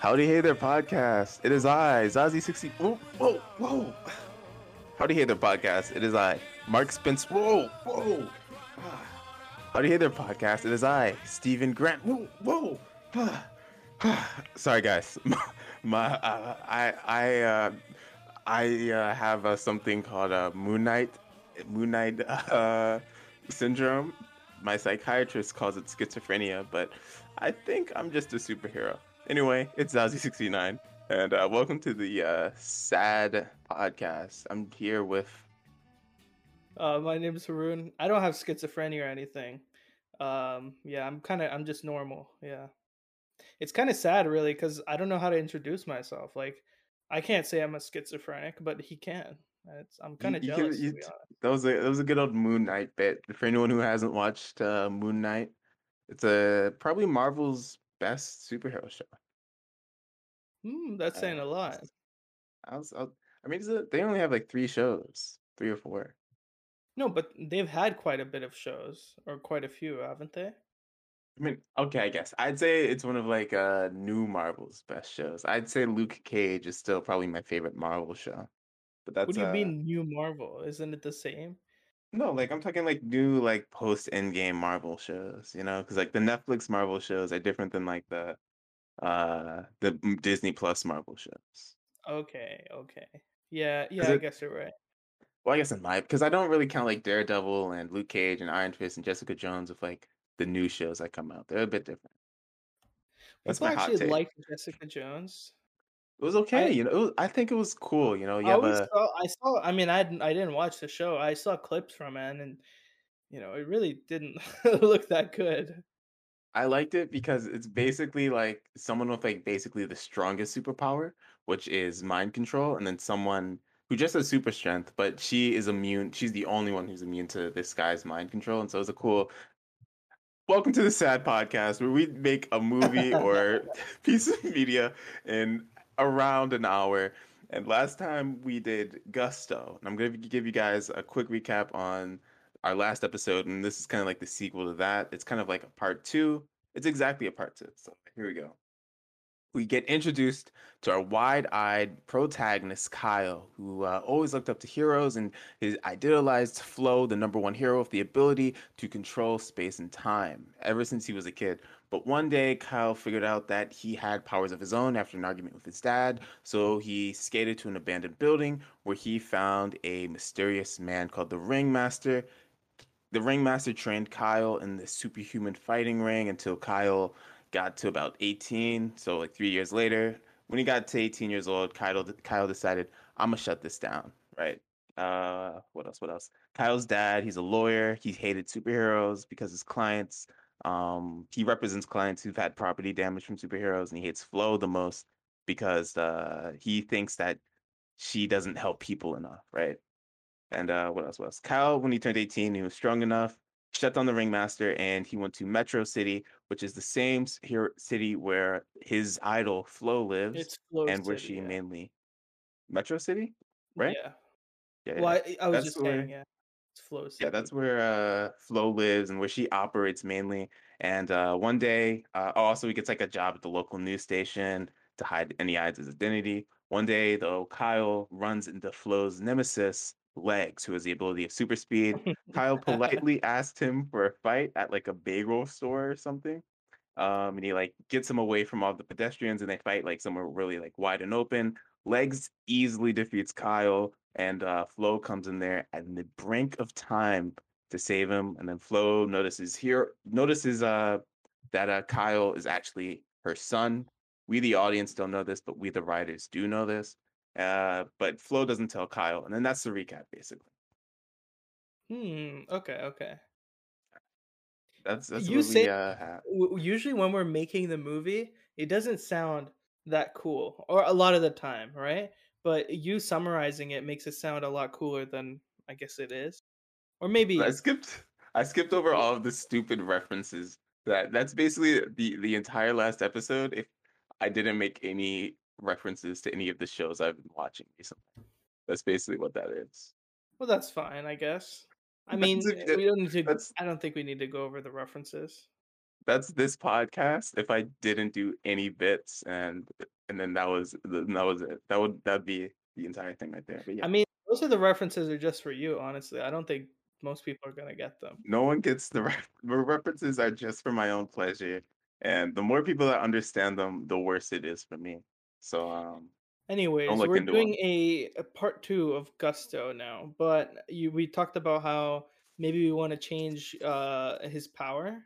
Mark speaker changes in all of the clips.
Speaker 1: Howdy Hey There podcast. It is I, Zazie60. Whoa, whoa, whoa. Howdy Hey There podcast. It is I, Marc Spector. Whoa, whoa. Howdy Hey There podcast. It is I, Steven Grant. Whoa, whoa. Sorry, guys. My, uh, I, I, uh, I uh, have uh, something called uh, Moon Knight, Moon Knight uh, syndrome. My psychiatrist calls it schizophrenia, but I think I'm just a superhero. Anyway, it's Zazie69, and uh, welcome to the uh, Sad Podcast. I'm here with.
Speaker 2: Uh, my name is Haroon. I don't have schizophrenia or anything. Um, yeah, I'm kind of, I'm just normal. Yeah, it's kind of sad, really, because I don't know how to introduce myself. Like, I can't say I'm a schizophrenic, but he can. It's, I'm kind of
Speaker 1: you
Speaker 2: jealous.
Speaker 1: you-
Speaker 2: to be honest.
Speaker 1: That was a that was a good old Moon Knight bit. For anyone who hasn't watched uh, Moon Knight, it's a probably Marvel's best superhero show.
Speaker 2: Hmm, that's saying
Speaker 1: Uh,
Speaker 2: a lot.
Speaker 1: I was, I, I mean, it's a, they only have like three shows, three or four.
Speaker 2: No, but they've had quite a bit of shows, or quite a few, haven't they?
Speaker 1: I mean, okay, I guess I'd say it's one of like uh new Marvel's best shows. I'd say Luke Cage is still probably my favorite Marvel show. But that's
Speaker 2: what do you
Speaker 1: uh,
Speaker 2: mean, new Marvel? Isn't it the same?
Speaker 1: no, like I'm talking like new like post Endgame Marvel shows, you know, because like the Netflix Marvel shows are different than like the uh the Disney Plus Marvel shows.
Speaker 2: Okay, okay. Yeah, yeah, I
Speaker 1: it-
Speaker 2: guess you're right.
Speaker 1: Well, I guess in my because I don't really count like Daredevil and Luke Cage and Iron Fist and Jessica Jones with like the new shows that come out. They're a bit different. That's
Speaker 2: People
Speaker 1: my hot
Speaker 2: actually
Speaker 1: take.
Speaker 2: like Jessica Jones.
Speaker 1: It was okay, you know. It was, I think it was cool, you know. You
Speaker 2: I
Speaker 1: have
Speaker 2: always
Speaker 1: a
Speaker 2: saw, I saw. I mean, I didn't, I didn't watch the show. I saw clips from it, and you know, it really didn't look that good.
Speaker 1: I liked it because it's basically like someone with like basically the strongest superpower, which is mind control, and then someone who just has super strength, but she is immune. She's the only one who's immune to this guy's mind control, and so it's a cool. Welcome to the Sad Podcast, where we make a movie or piece of media in around an hour. And last time we did Gusto, and I'm going to give you guys a quick recap on our last episode, and this is kind of like the sequel to that. It's kind of like a part two. It's exactly a part two. So here we go. We get introduced to our wide-eyed protagonist Kyle, who uh, always looked up to heroes, and his idealized Flo, the number one hero with the ability to control space and time, ever since he was a kid. But one day, Kyle figured out that he had powers of his own after an argument with his dad, so he skated to an abandoned building where he found a mysterious man called the Ringmaster the ringmaster trained Kyle in the superhuman fighting ring until Kyle got to about 18. So like three years later, when he got to 18 years old, Kyle Kyle decided I'm gonna shut this down. Right. Uh, what else? What else? Kyle's dad. He's a lawyer. He hated superheroes because his clients. Um, he represents clients who've had property damage from superheroes, and he hates Flo the most because uh, he thinks that she doesn't help people enough. Right. And uh, what else was? Kyle, when he turned 18, he was strong enough, shut down the ringmaster, and he went to Metro City, which is the same here city where his idol Flo lives,
Speaker 2: It's Flow
Speaker 1: and where
Speaker 2: City,
Speaker 1: she
Speaker 2: yeah.
Speaker 1: mainly Metro City, right?
Speaker 2: Yeah.
Speaker 1: Yeah,
Speaker 2: Well, I, I was
Speaker 1: That's
Speaker 2: just
Speaker 1: where-
Speaker 2: saying, yeah. It's Flow City.
Speaker 1: yeah, that's where uh, Flo lives and where she operates mainly. And uh, one day, uh, oh, also he gets like a job at the local news station to hide, and he hides his identity. One day, though, Kyle runs into Flo's nemesis, Legs, who has the ability of super speed. Kyle politely asked him for a fight at like a bagel store or something. Um, and he like gets him away from all the pedestrians and they fight like somewhere really like wide and open. Legs easily defeats Kyle and uh Flo comes in there at the brink of time to save him. And then Flo notices here notices uh that uh Kyle is actually her son. We the audience don't know this, but we the writers do know this. Uh but Flo doesn't tell Kyle, and then that's the recap basically.
Speaker 2: Hmm. Okay. Okay.
Speaker 1: That's that's
Speaker 2: You
Speaker 1: what
Speaker 2: say-
Speaker 1: we uh have.
Speaker 2: Usually, when we're making the movie, it doesn't sound that cool, or a lot of the time, right? But you summarizing it makes it sound a lot cooler than I guess it is, or maybe
Speaker 1: I skipped I skipped over all of the stupid references. That that's basically the the entire last episode. If I didn't make any references to any of the shows I've been watching recently, that's basically what that is.
Speaker 2: well, that's fine, I guess. I mean,
Speaker 1: eh,
Speaker 2: we don't need to. I don't think we need to go over the references.
Speaker 1: that's this podcast if I didn't do any bits and and then that was that was it. That would that'd be the entire thing right there. But yeah.
Speaker 2: I mean, most of the references are just for you, honestly. I don't think most people are gonna get them.
Speaker 1: No one gets the, ref- the references are just for my own pleasure. And the more people that understand them, the worse it is for me. So um
Speaker 2: Anyways, we're doing a, a part two of Gusto now, but you we talked about how maybe we want to change uh his power.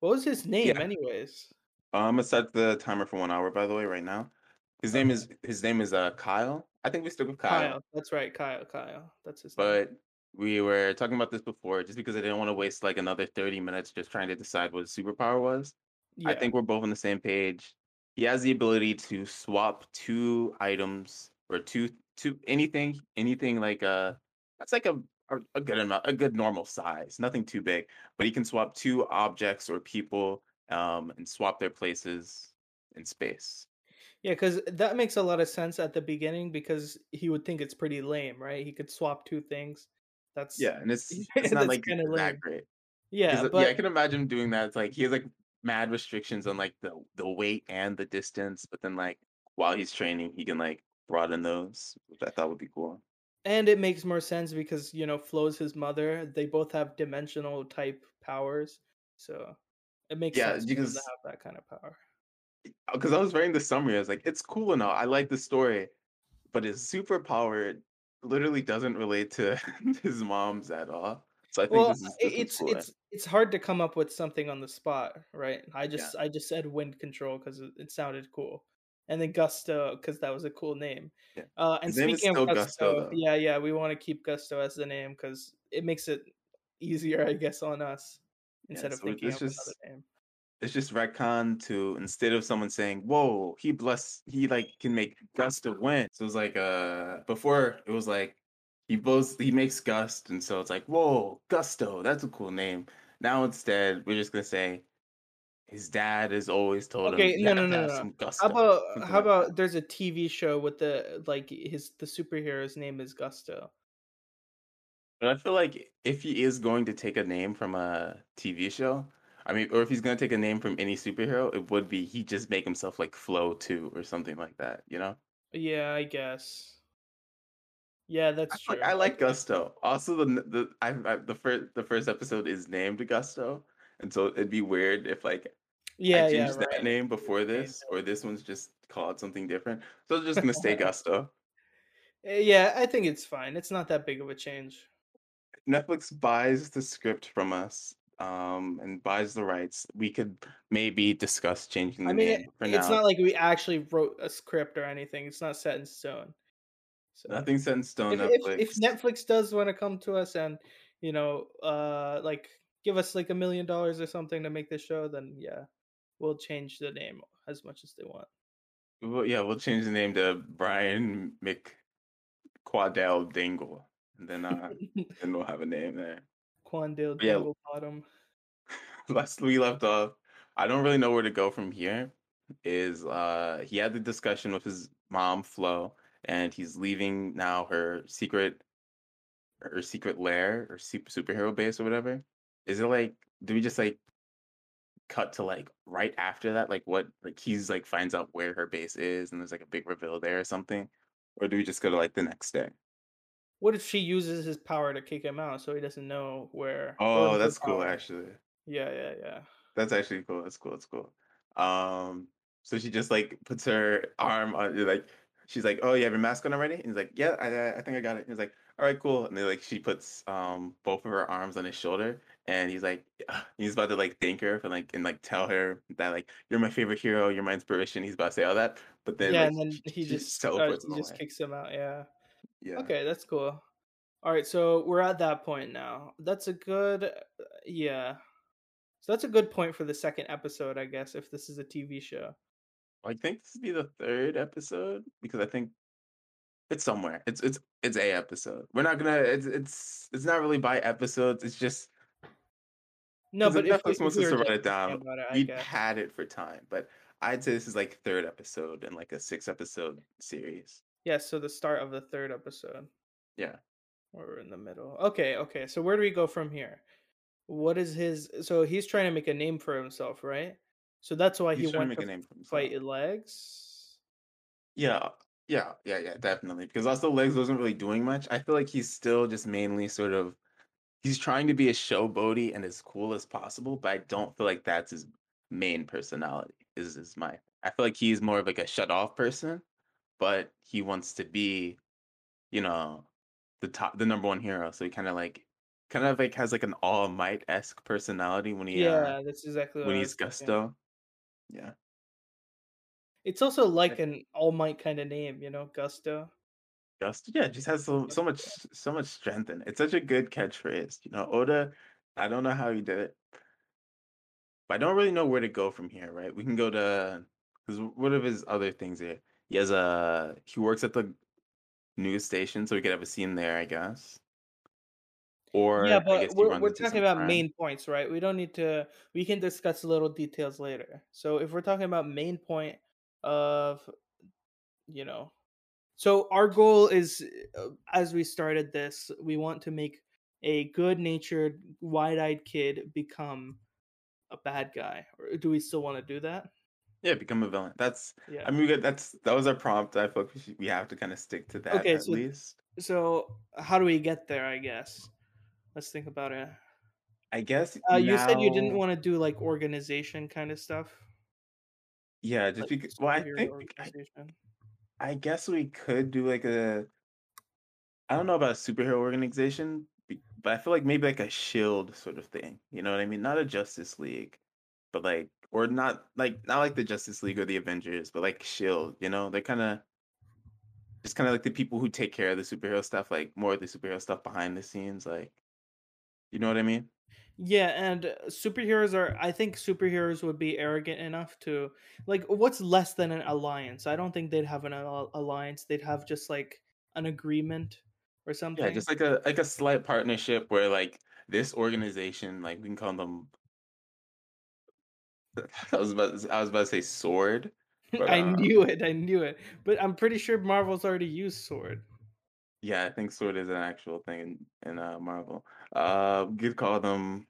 Speaker 2: What was his name,
Speaker 1: Yeah.
Speaker 2: anyways?
Speaker 1: Uh, I'm gonna set the timer for one hour by the way right now. His name is his name is uh Kyle. I think we stick with Kyle.
Speaker 2: Kyle. That's right, Kyle. Kyle. That's his name.
Speaker 1: But we were talking about this before, just because I didn't want to waste like another 30 minutes just trying to decide what his superpower was.
Speaker 2: Yeah.
Speaker 1: I think we're both on the same page. He has the ability to swap two items or two two anything, anything like a that's like a a good amount, a good normal size, nothing too big. But he can swap two objects or people um and swap their places in space.
Speaker 2: Yeah, because that makes a lot of sense at the beginning because he would think it's pretty lame, right? He could swap two things. That's
Speaker 1: Yeah, and it's it's not like that great.
Speaker 2: Yeah,
Speaker 1: Because yeah, I can imagine doing that. It's like he has like mad restrictions on like the the weight and the distance, but then like while he's training, he can like broaden those, which I thought would be cool.
Speaker 2: and it makes more sense because you know Flo's his mother. They both have dimensional type powers, so it makes
Speaker 1: Yeah,
Speaker 2: sense them to have that kind of power.
Speaker 1: because I was writing the summary, I was like, it's cool and all. I like the story, but his superpower literally doesn't relate to his mom's at all. So I think
Speaker 2: Well,
Speaker 1: this is this
Speaker 2: it's
Speaker 1: cooler.
Speaker 2: it's it's hard to come up with something on the spot, right? I
Speaker 1: Yeah.
Speaker 2: just I just said wind control because it, sounded cool, and then gusto because that was a cool name.
Speaker 1: Yeah.
Speaker 2: Uh, and
Speaker 1: His
Speaker 2: speaking of
Speaker 1: Gusto
Speaker 2: gusto, yeah, yeah, we want to keep gusto as the name because it makes it easier, I guess, on us instead of
Speaker 1: so it-
Speaker 2: thinking
Speaker 1: it's
Speaker 2: of another
Speaker 1: just
Speaker 2: name.
Speaker 1: it's just retcon to instead of someone saying, "Whoa, he bless he like can make Gust of win." So it was like uh before it was like he both he makes Gust, and so it's like, "Whoa, Gusto, that's a cool name." Now instead, we're just gonna say his dad has always told him,
Speaker 2: Okay, no, no, no, no.
Speaker 1: some
Speaker 2: How about how about there's a TV show with the like his the superhero's name is Gusto.
Speaker 1: But I feel like if he is going to take a name from a TV show, I mean, or if he's gonna take a name from any superhero, it would be he just make himself like Flow too, or something like that. You know?
Speaker 2: Yeah, I guess. Yeah,
Speaker 1: I
Speaker 2: that's
Speaker 1: like
Speaker 2: true.
Speaker 1: I like Gusto. Also, the the I, I the first the first episode is named Gusto, and so it'd be weird if like I
Speaker 2: Yeah, yeah,
Speaker 1: changed that
Speaker 2: right.
Speaker 1: name before this, or this one's just called something different. So I'm just gonna stay Gusto.
Speaker 2: Eh, Yeah, I think it's fine. It's not that big of a change.
Speaker 1: Netflix buys the script from us, um, and buys the rights. We could maybe discuss changing
Speaker 2: I mean,
Speaker 1: name. For
Speaker 2: it's
Speaker 1: now,
Speaker 2: not like we actually wrote a script or anything. It's not set in stone. So
Speaker 1: nothing set in stone.
Speaker 2: if if if
Speaker 1: Netflix.
Speaker 2: Netflix does want to come to us and you know, uh, like give us like a million dollars or something to make the show, then yeah, we'll change the name as much as they want.
Speaker 1: Well, yeah, we'll change the name to Brian McQuadell Dingle, and then uh, then we'll have a name there.
Speaker 2: Quandale
Speaker 1: yeah,
Speaker 2: Dingle Bottom.
Speaker 1: last we left off, I don't really know where to go from here. Is uh he had the discussion with his mom Flo, and he's leaving now her secret her secret lair or super superhero base or whatever. Is it like do we just like cut to like right after that? Like what like he's like finds out where her base is and there's like a big reveal there or something? Or do we just go to like the next day?
Speaker 2: What if she uses his power to kick him out so he doesn't know where?
Speaker 1: Oh, that's cool
Speaker 2: power.
Speaker 1: actually.
Speaker 2: Yeah, yeah, yeah.
Speaker 1: That's actually cool. That's cool. That's cool. Um, so she just like puts her arm on, like she's like, "Oh, you have your mask on already?" And he's like, "Yeah, I, I- think I got it." And he's like, "All right, cool." And then like she puts um both of her arms on his shoulder, and he's like, he's about to like thank her for like and like tell her that like you're my favorite hero, you're my inspiration. He's about to say all that, but then
Speaker 2: yeah,
Speaker 1: like
Speaker 2: and then he just
Speaker 1: teleports
Speaker 2: he just kicks him out. Yeah.
Speaker 1: Yeah.
Speaker 2: Okay, that's cool. All right, so we're at that point now. That's a good, uh, yeah. So that's a good point for the second episode, I guess, if this is a TV show.
Speaker 1: I think this would be the third episode because I think it's somewhere. It's it's it's a episode. We're not gonna. It's it's it's not really by episodes. It's just
Speaker 2: No, but if we,
Speaker 1: Netflix
Speaker 2: if
Speaker 1: wants
Speaker 2: we
Speaker 1: us to write it down,
Speaker 2: it, I
Speaker 1: we'd
Speaker 2: guess.
Speaker 1: had it for time. But I'd say this is like third episode in like a six episode series.
Speaker 2: Yeah, so the start of the third episode,
Speaker 1: Yeah.
Speaker 2: we're in the middle. Okay, okay. So where do we go from here? What is his so he's trying to make a name for himself, right? So that's why he
Speaker 1: He's trying to
Speaker 2: went
Speaker 1: make
Speaker 2: to
Speaker 1: a name for himself.
Speaker 2: fight legs?
Speaker 1: Yeah, yeah, yeah, yeah, definitely. Because also Legs wasn't really doing much. I feel like he's still just mainly sort of he's trying to be as showboaty and as cool as possible, but I don't feel like that's his main personality. Is is my I feel like he's more of like a shut off person, but he wants to be, you know, the top the number one hero. So he kind of like kind of like has like an All Might esque personality when he uh
Speaker 2: Yeah, that's exactly what
Speaker 1: when he's
Speaker 2: thinking.
Speaker 1: Yeah.
Speaker 2: It's also like an All Might kind of name, you know, Gusto.
Speaker 1: Gusto, yeah, it just has so so much so much strength in it. It's such a good catchphrase. You know, Oda, I don't know how he did it, but I don't really know where to go from here, right? We can go to because what of his other things here? He has a he works at the news station, so we could have a scene there, I guess.
Speaker 2: Yeah,
Speaker 1: Or I
Speaker 2: but we're we're talking about main points, right? We don't need to we can discuss little details later. So if we're talking about main point of, you know, so our goal is uh, as we started this, we want to make a good-natured, wide-eyed kid become a bad guy. Or do we still want to do that?
Speaker 1: Yeah, become a villain. That's
Speaker 2: yeah.
Speaker 1: I mean, that's that was our prompt. I feel like we, should, we have to kind of stick to that
Speaker 2: Okay,
Speaker 1: at
Speaker 2: so
Speaker 1: least.
Speaker 2: so how do we get there, I guess? Let's think about it.
Speaker 1: I guess
Speaker 2: Uh, you said you didn't wanna do, like, organization kinda stuff?
Speaker 1: yeah, just
Speaker 2: Like,
Speaker 1: because. Well, I think? I guess we could do like a I don't know about a superhero organization, but I feel like maybe like a shield sort of thing. You know what I mean? Not a Justice League, but like or not like not like the Justice League or the Avengers, but like Shield. You know, they're kind of just kind of like the people who take care of the superhero stuff, like more of the superhero stuff behind the scenes. Like, you know what I mean?
Speaker 2: Yeah, and, uh, superheroes are I think superheroes would be arrogant enough to like, what's less than an alliance? I don't think they'd have an al alliance, they'd have just, like, an agreement or something.
Speaker 1: Yeah, just like a like a slight partnership where like this organization, like we can call them. I was about to, I was about to say sword, but
Speaker 2: I
Speaker 1: uh
Speaker 2: knew it, I knew it, but I'm pretty sure Marvel's already used Sword.
Speaker 1: Yeah, I think sword is an actual thing in, in uh, Marvel. Uh, could call them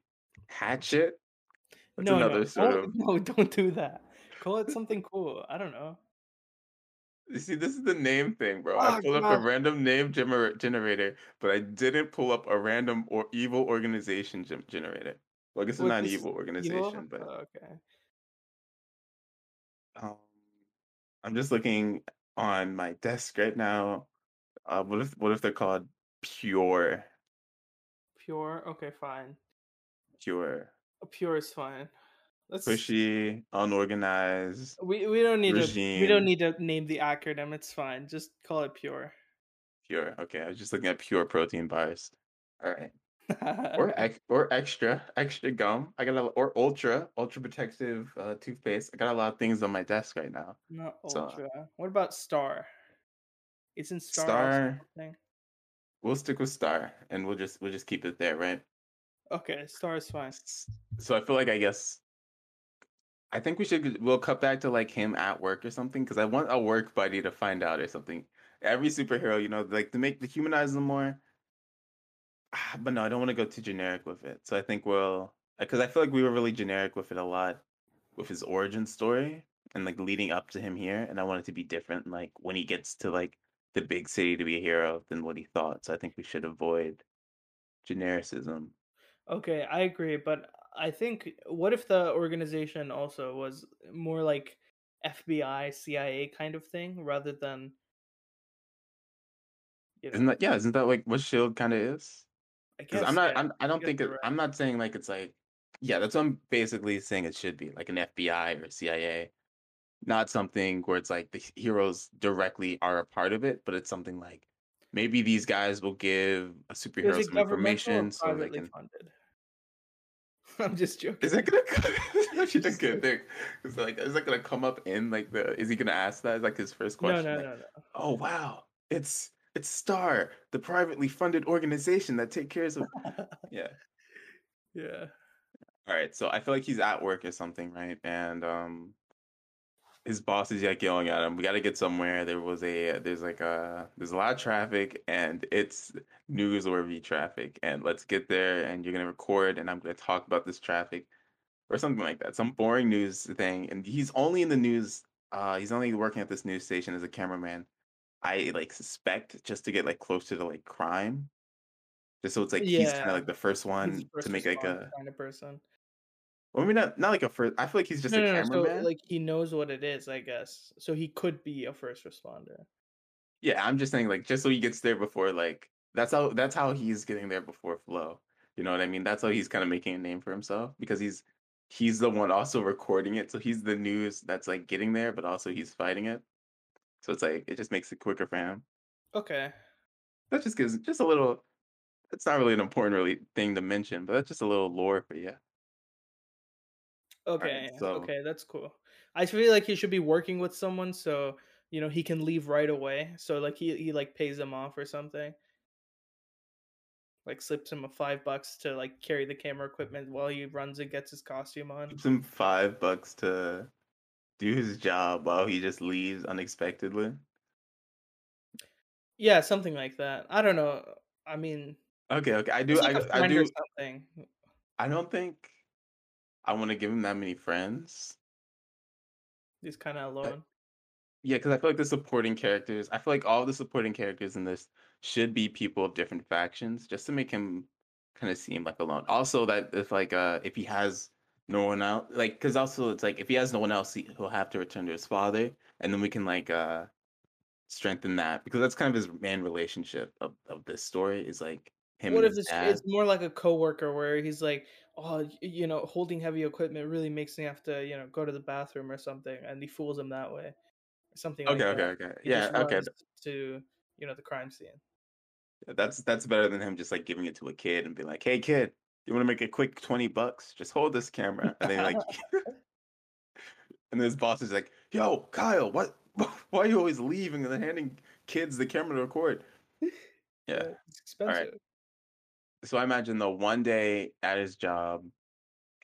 Speaker 1: Hatchet. That's
Speaker 2: No, no,
Speaker 1: sort
Speaker 2: don't
Speaker 1: of.
Speaker 2: no, don't do that. Call it something cool, I don't know.
Speaker 1: You see, this is the name thing, bro. I
Speaker 2: Oh
Speaker 1: pulled up a random name gener- generator, but I didn't pull up a random or evil organization gen- generator. Well, I guess it's not an evil
Speaker 2: evil?
Speaker 1: organization, but
Speaker 2: Oh, okay.
Speaker 1: um, I'm just looking on my desk right now. Uh, what if what if they're called Pure?
Speaker 2: Pure? Okay, fine.
Speaker 1: Pure,
Speaker 2: Pure is fine. Let's
Speaker 1: pushy, unorganized
Speaker 2: we we don't need to we don't need to name the acronym, it's fine. Just call it pure.
Speaker 1: Pure. Okay, I was just looking at pure protein bars. All right. Or ex- or extra, extra gum. I got a or ultra, ultra protective uh, toothpaste. I got a lot of things on my desk right now.
Speaker 2: Not
Speaker 1: So
Speaker 2: ultra. What about star? Isn't star
Speaker 1: star,
Speaker 2: something?
Speaker 1: We'll stick with star, and we'll just we'll just keep it there, right?
Speaker 2: Okay, star is fine.
Speaker 1: So I feel like I guess I think we should we'll cut back to like him at work or something because I want a work buddy to find out or something. Every superhero, you know, like to make to humanize them more. Ah, But no, I don't want to go too generic with it. So I think we'll, because I feel like we were really generic with it a lot with his origin story and like leading up to him here. And I want it to be different, like when he gets to like the big city to be a hero than what he thought. So I think we should avoid genericism.
Speaker 2: Okay, I agree, but I think what if the organization also was more like FBI, CIA kind of thing rather than, you
Speaker 1: Isn't that, yeah, isn't that like what Shield kind of is?
Speaker 2: I
Speaker 1: Because I'm not.
Speaker 2: yeah,
Speaker 1: I'm, I don't
Speaker 2: guess
Speaker 1: think it,
Speaker 2: right.
Speaker 1: I'm not saying like it's like, yeah, that's what I'm basically saying it should be like an FBI or CIA. Not something where it's like the heroes directly are a part of it, but it's something like maybe these guys will give a superhero some information so they
Speaker 2: privately
Speaker 1: can.
Speaker 2: funded? I'm just joking.
Speaker 1: Is that gonna? That's actually a good thing. It's like, is that gonna come up in like the? Is he gonna ask that? Is like his first
Speaker 2: No,
Speaker 1: question?
Speaker 2: no,
Speaker 1: Like,
Speaker 2: no, no.
Speaker 1: oh wow, it's it's Star, the privately funded organization that take cares of. Yeah.
Speaker 2: Yeah.
Speaker 1: All right. So I feel like he's at work or something, right? And um, his boss is like yelling at him. We got to get somewhere. There was a there's like a there's a lot of traffic, and it's newsworthy traffic. And let's get there. And you're gonna record, and I'm gonna talk about this traffic, or something like that. Some boring news thing. And he's only in the news. Uh, he's only working at this news station as a cameraman. I like suspect just to get like close to the like crime. Just so it's like he's kind of like the first
Speaker 2: he's a
Speaker 1: one to make like a.
Speaker 2: kind of person.
Speaker 1: Well, I mean, not not like a first. I feel like he's just
Speaker 2: No,
Speaker 1: a
Speaker 2: no, no. So like he knows what it is, I guess. So he could be a first responder.
Speaker 1: Yeah, I'm just saying, like, just so he gets there before, like, that's how that's how he's getting there before Flo. You know what I mean? That's how he's kind of making a name for himself because he's he's the one also recording it, so he's the news that's like getting there, but also he's fighting it. So it's like it just makes it quicker for him.
Speaker 2: Okay.
Speaker 1: That just gives just a little. It's not really an important really thing to mention, but that's just a little lore for you. All right,
Speaker 2: Okay.
Speaker 1: so
Speaker 2: Okay, that's cool. I feel like he should be working with someone so you know he can leave right away. So like he he like pays him off or something. Like slips him a five bucks to like carry the camera equipment while he runs and gets his costume on.
Speaker 1: gives him five bucks to do his job while he just leaves unexpectedly.
Speaker 2: Yeah, something like that. I don't know. I mean,
Speaker 1: Okay, okay, I do,
Speaker 2: it's like a
Speaker 1: I I do.
Speaker 2: something.
Speaker 1: I don't think I want to give him that many friends.
Speaker 2: He's kind of alone.
Speaker 1: yeah, because I feel like the supporting characters, I feel like all the supporting characters in this should be people of different factions, just to make him kind of seem like alone. Also, that if like uh if he has no one else, like because also it's like if he has no one else, he, he'll have to return to his father, and then we can like uh strengthen that because that's kind of his main relationship of of this story is like him
Speaker 2: What
Speaker 1: and
Speaker 2: if
Speaker 1: his
Speaker 2: this
Speaker 1: dad.
Speaker 2: it's more like a coworker where he's like, "Oh, you know, holding heavy equipment really makes me have to, you know, go to the bathroom or something," and he fools him that way, something
Speaker 1: Okay,
Speaker 2: like
Speaker 1: okay,
Speaker 2: that.
Speaker 1: okay,
Speaker 2: He
Speaker 1: yeah, okay.
Speaker 2: to, you know, the crime scene.
Speaker 1: That's that's better than him just like giving it to a kid and be like, "Hey kid, you want to make a quick 20 bucks? Just hold this camera." And then like and then his boss is like, "Yo, Kyle, what why are you always leaving and then handing kids the camera to record?" Yeah.
Speaker 2: It's
Speaker 1: All right. So I imagine though one day at his job,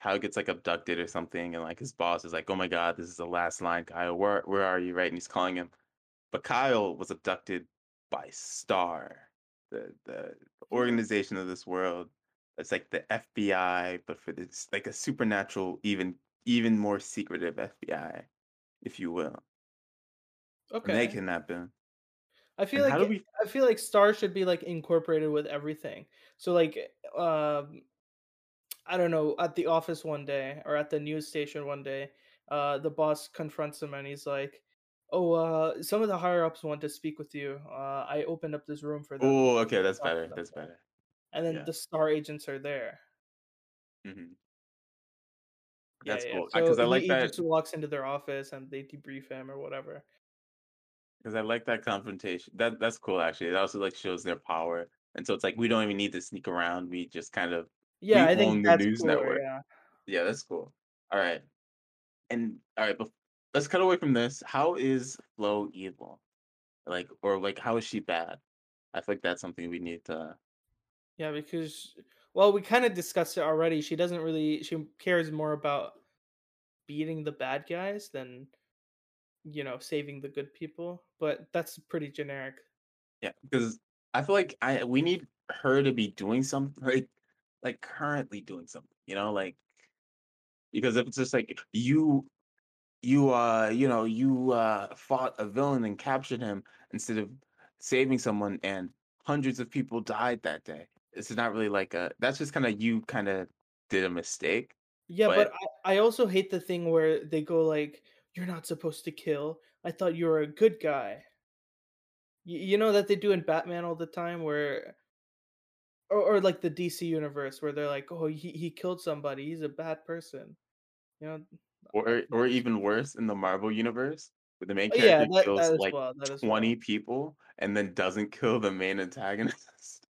Speaker 1: Kyle gets like abducted or something and like his boss is like, "Oh my god, this is the last line, Kyle. Where where are you?" right? And he's calling him. But Kyle was abducted by Star, the the hmm. organization of this world. It's like the FBI, but for this like a supernatural, even even more secretive FBI, if you will. Okay. And they kidnap him.
Speaker 2: I feel
Speaker 1: And
Speaker 2: like
Speaker 1: we?
Speaker 2: I feel like Star should be like incorporated with everything. So like um I don't know, at the office one day or at the news station one day, uh the boss confronts him and he's like, "Oh, uh some of the higher ups want to speak with you. Uh I opened up this room for them."
Speaker 1: Oh, okay, that's better.
Speaker 2: them."
Speaker 1: That's better.
Speaker 2: And then
Speaker 1: Yeah.
Speaker 2: the Star agents are there.
Speaker 1: hmm That's
Speaker 2: yeah.
Speaker 1: cool.
Speaker 2: So
Speaker 1: Because I
Speaker 2: he,
Speaker 1: like
Speaker 2: he
Speaker 1: that.
Speaker 2: just walks into their office and they debrief him or whatever.
Speaker 1: Because I like that confrontation. That that's cool. Actually, it also like shows their power. And so it's like we don't even need to sneak around. We just kind of
Speaker 2: Yeah, I think
Speaker 1: own the
Speaker 2: that's
Speaker 1: news
Speaker 2: cooler.
Speaker 1: network.
Speaker 2: Yeah.
Speaker 1: Yeah, that's cool. All right. And all right, but let's cut away from this. How is Flo evil? Like, or like, how is she bad? I feel like that's something we need to.
Speaker 2: Yeah, because well, we kind of discussed it already. She doesn't really she cares more about beating the bad guys than you know saving the good people. But that's pretty generic.
Speaker 1: Yeah, because I feel like I we need her to be doing something like like currently doing something. You know, like because if it's just like you you uh you know you uh fought a villain and captured him instead of saving someone and hundreds of people died that day. It's not really like a that's just kind of you kind of did a mistake.
Speaker 2: Yeah, but
Speaker 1: But
Speaker 2: I, I also hate the thing where they go like, "You're not supposed to kill. I thought you were a good guy." You, you know that they do in Batman all the time, where or, or like the DC universe, where they're like, "Oh, he he killed somebody. He's a bad person." You know, uh,
Speaker 1: or or even worse in the Marvel universe, where the main
Speaker 2: Oh, yeah,
Speaker 1: character
Speaker 2: that
Speaker 1: kills
Speaker 2: that
Speaker 1: like
Speaker 2: well, that as well.
Speaker 1: 20 people and then doesn't kill the main antagonist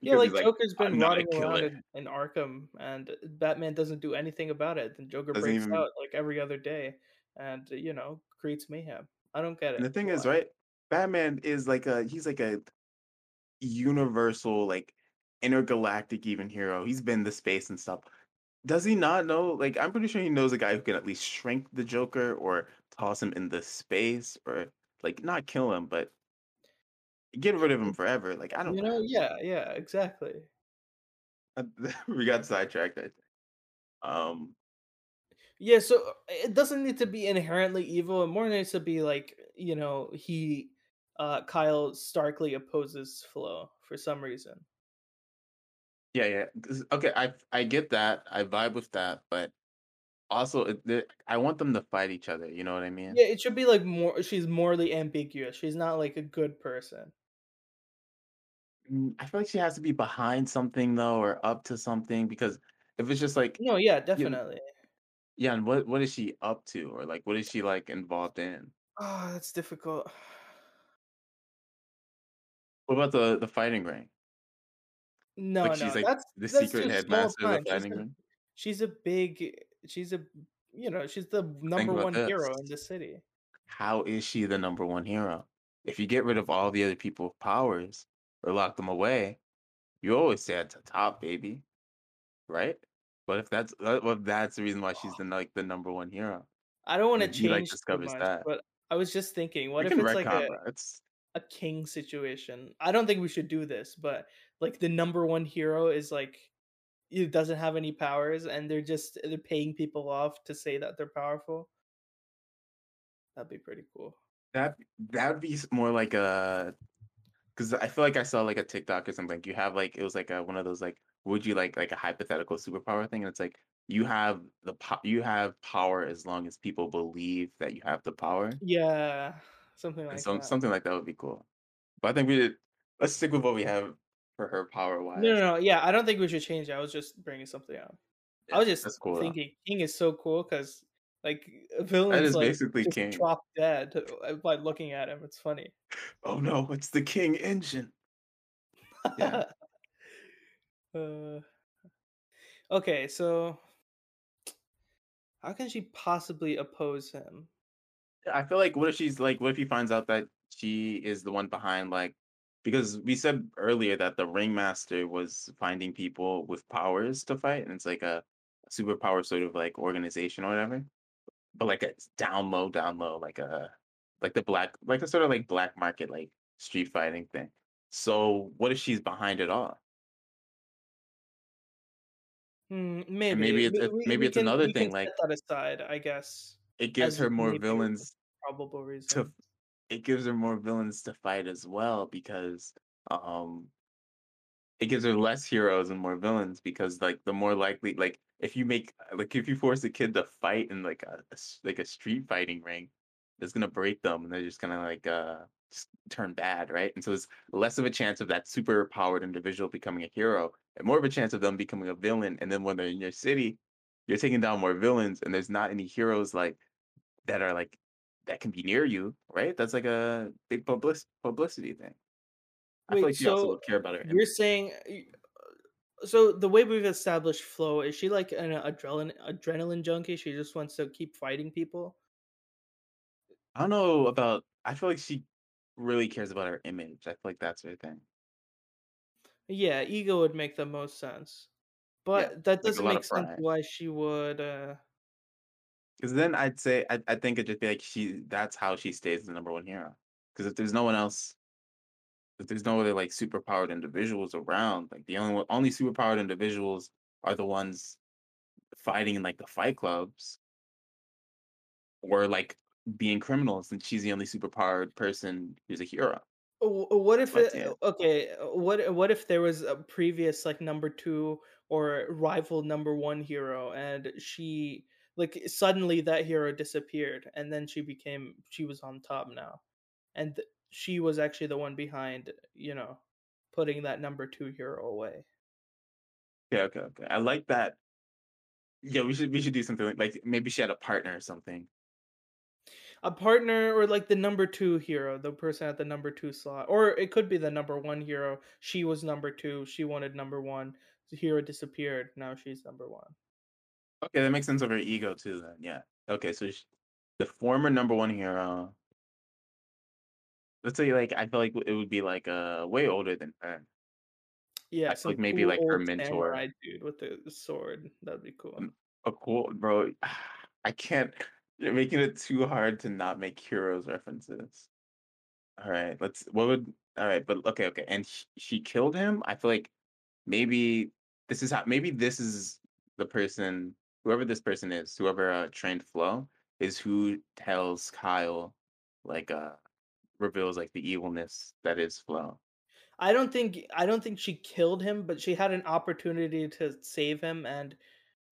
Speaker 2: Yeah, like
Speaker 1: like,
Speaker 2: Joker's been
Speaker 1: not
Speaker 2: around in, in Arkham, and Batman doesn't do anything about it. Then Joker
Speaker 1: Doesn't
Speaker 2: breaks
Speaker 1: even
Speaker 2: out like every other day, and you know creates mayhem. I don't get
Speaker 1: and
Speaker 2: it.
Speaker 1: the thing
Speaker 2: Why?
Speaker 1: is, right? Batman is like a he's like a universal, like intergalactic even hero. He's been the space and stuff. Does he not know? Like, I'm pretty sure he knows a guy who can at least shrink the Joker or toss him in the space or like not kill him, but get rid of him forever. Like, I don't
Speaker 2: You
Speaker 1: know.
Speaker 2: Yeah, yeah, exactly.
Speaker 1: we got sidetracked. I think. Um,
Speaker 2: Yeah, so uh, it doesn't need to be inherently evil. It more needs to be like, you know, he uh Kyle starkly opposes Flo for some reason.
Speaker 1: yeah, Yeah. Okay, I I get that. I vibe with that, but also I want them to fight each other. You know what I mean?
Speaker 2: Yeah, it should be like more she's morally ambiguous. She's not like a good person.
Speaker 1: Mm, I feel like she has to be behind something though, or up to something. Because if it's just like,
Speaker 2: No, yeah, definitely.
Speaker 1: yeah, and what what is she up to, or like what is she like involved in?
Speaker 2: Oh, that's difficult.
Speaker 1: What about the the fighting ring?
Speaker 2: No,
Speaker 1: Like she's
Speaker 2: no,
Speaker 1: like
Speaker 2: that's
Speaker 1: the
Speaker 2: that's
Speaker 1: secret
Speaker 2: too small
Speaker 1: headmaster of the
Speaker 2: time. She's
Speaker 1: fighting
Speaker 2: a
Speaker 1: ring.
Speaker 2: she's a big she's a you know, she's the
Speaker 1: Think
Speaker 2: number
Speaker 1: about
Speaker 2: one
Speaker 1: this.
Speaker 2: hero in the city.
Speaker 1: How is she the number one hero? If you get rid of all the other people's powers or lock them away, you always stay at the top, baby. Right? But if that's uh, well, that's the reason why she's the like the number one hero.
Speaker 2: I don't want to
Speaker 1: like
Speaker 2: change too
Speaker 1: discovers
Speaker 2: much,
Speaker 1: that.
Speaker 2: but I was just thinking,
Speaker 1: We
Speaker 2: what if it's like a.
Speaker 1: It's
Speaker 2: a king situation? I don't think we should do this, but like the number one hero is like it doesn't have any powers and they're just they're paying people off to say that they're powerful. That'd be pretty cool.
Speaker 1: that that would be more like a because I feel like I saw like a TikTok or something. Like you have like it was like a, one of those like would you like like a hypothetical superpower thing, and it's like you have the po- you have power as long as people believe that you have the power,
Speaker 2: Yeah, something
Speaker 1: and
Speaker 2: like
Speaker 1: so
Speaker 2: that.
Speaker 1: something like that would be cool. But I think we did. Let's stick with what we have for her power
Speaker 2: No,
Speaker 1: wise.
Speaker 2: no, no. Yeah, I don't think we should change it. I was just bringing something up. I was just
Speaker 1: cool. Though.
Speaker 2: thinking King is so cool because like
Speaker 1: a
Speaker 2: villain
Speaker 1: is
Speaker 2: like
Speaker 1: basically
Speaker 2: just
Speaker 1: king.
Speaker 2: drop dead uh, by looking at him. It's funny.
Speaker 1: Oh no, it's the king engine. Yeah.
Speaker 2: uh, okay, so how can she possibly oppose him?
Speaker 1: I feel like what if she's like, what if he finds out that she is the one behind like because we said earlier that the ringmaster was finding people with powers to fight, and it's like a superpower sort of like organization or whatever. But like it's down low, down low, like a like the black like a sort of like black market like street fighting thing. So what if she's behind it all?
Speaker 2: Hmm,
Speaker 1: And
Speaker 2: maybe
Speaker 1: maybe it's
Speaker 2: we,
Speaker 1: maybe
Speaker 2: we
Speaker 1: it's
Speaker 2: can
Speaker 1: another thing, like
Speaker 2: that aside, I guess,
Speaker 1: it gives her more villains
Speaker 2: probable
Speaker 1: to
Speaker 2: reason.
Speaker 1: it gives her more villains to fight as well because um it gives her less heroes and more villains because like the more likely like if you make like if you force a kid to fight in like a, like a street fighting ring it's gonna break them and they're just gonna like uh just turn bad right? And so it's less of a chance of that super powered individual becoming a hero and more of a chance of them becoming a villain and then when they're in your city you're taking down more villains and there's not any heroes like that are like that can be near you right? That's like a big public publicity thing. I feel
Speaker 2: Wait,
Speaker 1: like she also
Speaker 2: so
Speaker 1: would care about her
Speaker 2: you're saying y- so the way we've established Flo is she like an adrenaline adrenaline junkie? She just wants to keep fighting people.
Speaker 1: I don't know about. I feel like she really cares about her image. I feel like that's her thing.
Speaker 2: Yeah, ego would make the most sense.
Speaker 1: Yeah,
Speaker 2: But that doesn't make sense why she would uh
Speaker 1: Because then I'd say I I think it'd just be like she. That's how she stays the number one hero. Because if there's no one else, if there's no other like superpowered individuals around, like the only only superpowered individuals are the ones fighting in like the fight clubs or like being criminals, and she's the only superpowered person who's a hero.
Speaker 2: what if
Speaker 1: But
Speaker 2: it,
Speaker 1: yeah,
Speaker 2: okay, uh, what what if there was a previous like number 2 or rival number 1 hero and she like suddenly that hero disappeared and then she became she was on top now. And she was actually the one behind, you know, putting that number 2 hero away.
Speaker 1: okay, okay, okay. I like that. Yeah, we should we should do something like, like maybe she had a partner or something.
Speaker 2: a partner or like the number two hero, the person at the number two slot, or it could be the number one hero. She was number two. She wanted number one. The hero disappeared. Now she's number one.
Speaker 1: Okay, that makes sense of her ego too. Then, yeah. Okay, so sh the former number one hero. Let's say, like, I feel like it would be like uh way older than her.
Speaker 2: Yeah,
Speaker 1: I feel
Speaker 2: some
Speaker 1: like maybe
Speaker 2: cool
Speaker 1: like her mentor.
Speaker 2: samurai dude with the, sword. That'd be cool.
Speaker 1: A cool bro. I can't. You're making it too hard to not make heroes references. All right, let's. What would? All right, but okay, okay. And sh- she killed him. I feel like maybe this is how. Maybe this is the person. Whoever this person is, whoever uh, trained Flo, is who tells Kyle, like, uh, reveals like the evilness that is Flo.
Speaker 2: I don't think I don't think she killed him, but she had an opportunity to save him and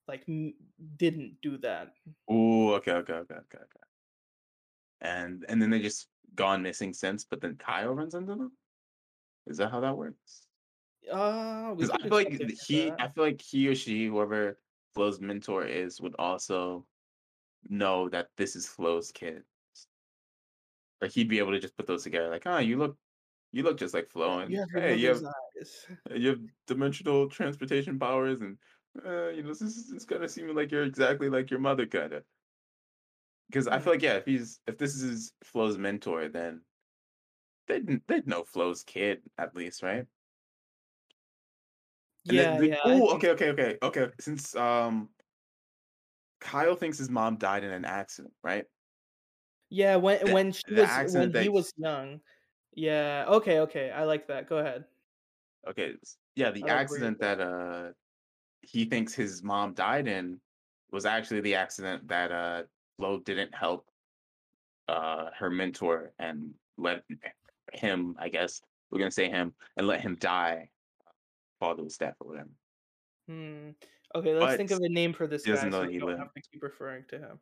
Speaker 2: like m- didn't do that.
Speaker 1: Ooh, okay, okay, okay, okay, okay. And and then they just gone missing since. But then Kyle runs into them. Is that how that works?
Speaker 2: Uh,
Speaker 1: I feel like he. I feel like he or she, whoever Flo's mentor is, would also know that this is Flo's kid. Or he'd be able to just put those together, like, oh, you look, you look just like Flo,
Speaker 2: You
Speaker 1: and hey, you have
Speaker 2: eyes.
Speaker 1: you have dimensional transportation powers, and uh, you know, this is it's kind of seeming like you're exactly like your mother, kind of. Because I feel like yeah, if he's if this is Flo's mentor, then they'd they'd know Flo's kid at least, right? And
Speaker 2: Yeah,
Speaker 1: the
Speaker 2: yeah,
Speaker 1: oh, okay, okay, okay, okay. Since um Kyle thinks his mom died in an accident, right?
Speaker 2: Yeah, when when she
Speaker 1: the
Speaker 2: was when
Speaker 1: that
Speaker 2: he was young. Yeah, okay, okay. I like that. Go ahead.
Speaker 1: okay, yeah, the accident
Speaker 2: that.
Speaker 1: uh he thinks his mom died in was actually the accident that uh Flo didn't help uh her mentor and let him, I guess we're gonna say him, and let him die, to his death or whatever.
Speaker 2: Hmm. Okay, let's
Speaker 1: But
Speaker 2: think of a name for this
Speaker 1: he doesn't
Speaker 2: guy
Speaker 1: know
Speaker 2: so we
Speaker 1: he
Speaker 2: don't
Speaker 1: lived.
Speaker 2: have to keep referring to him.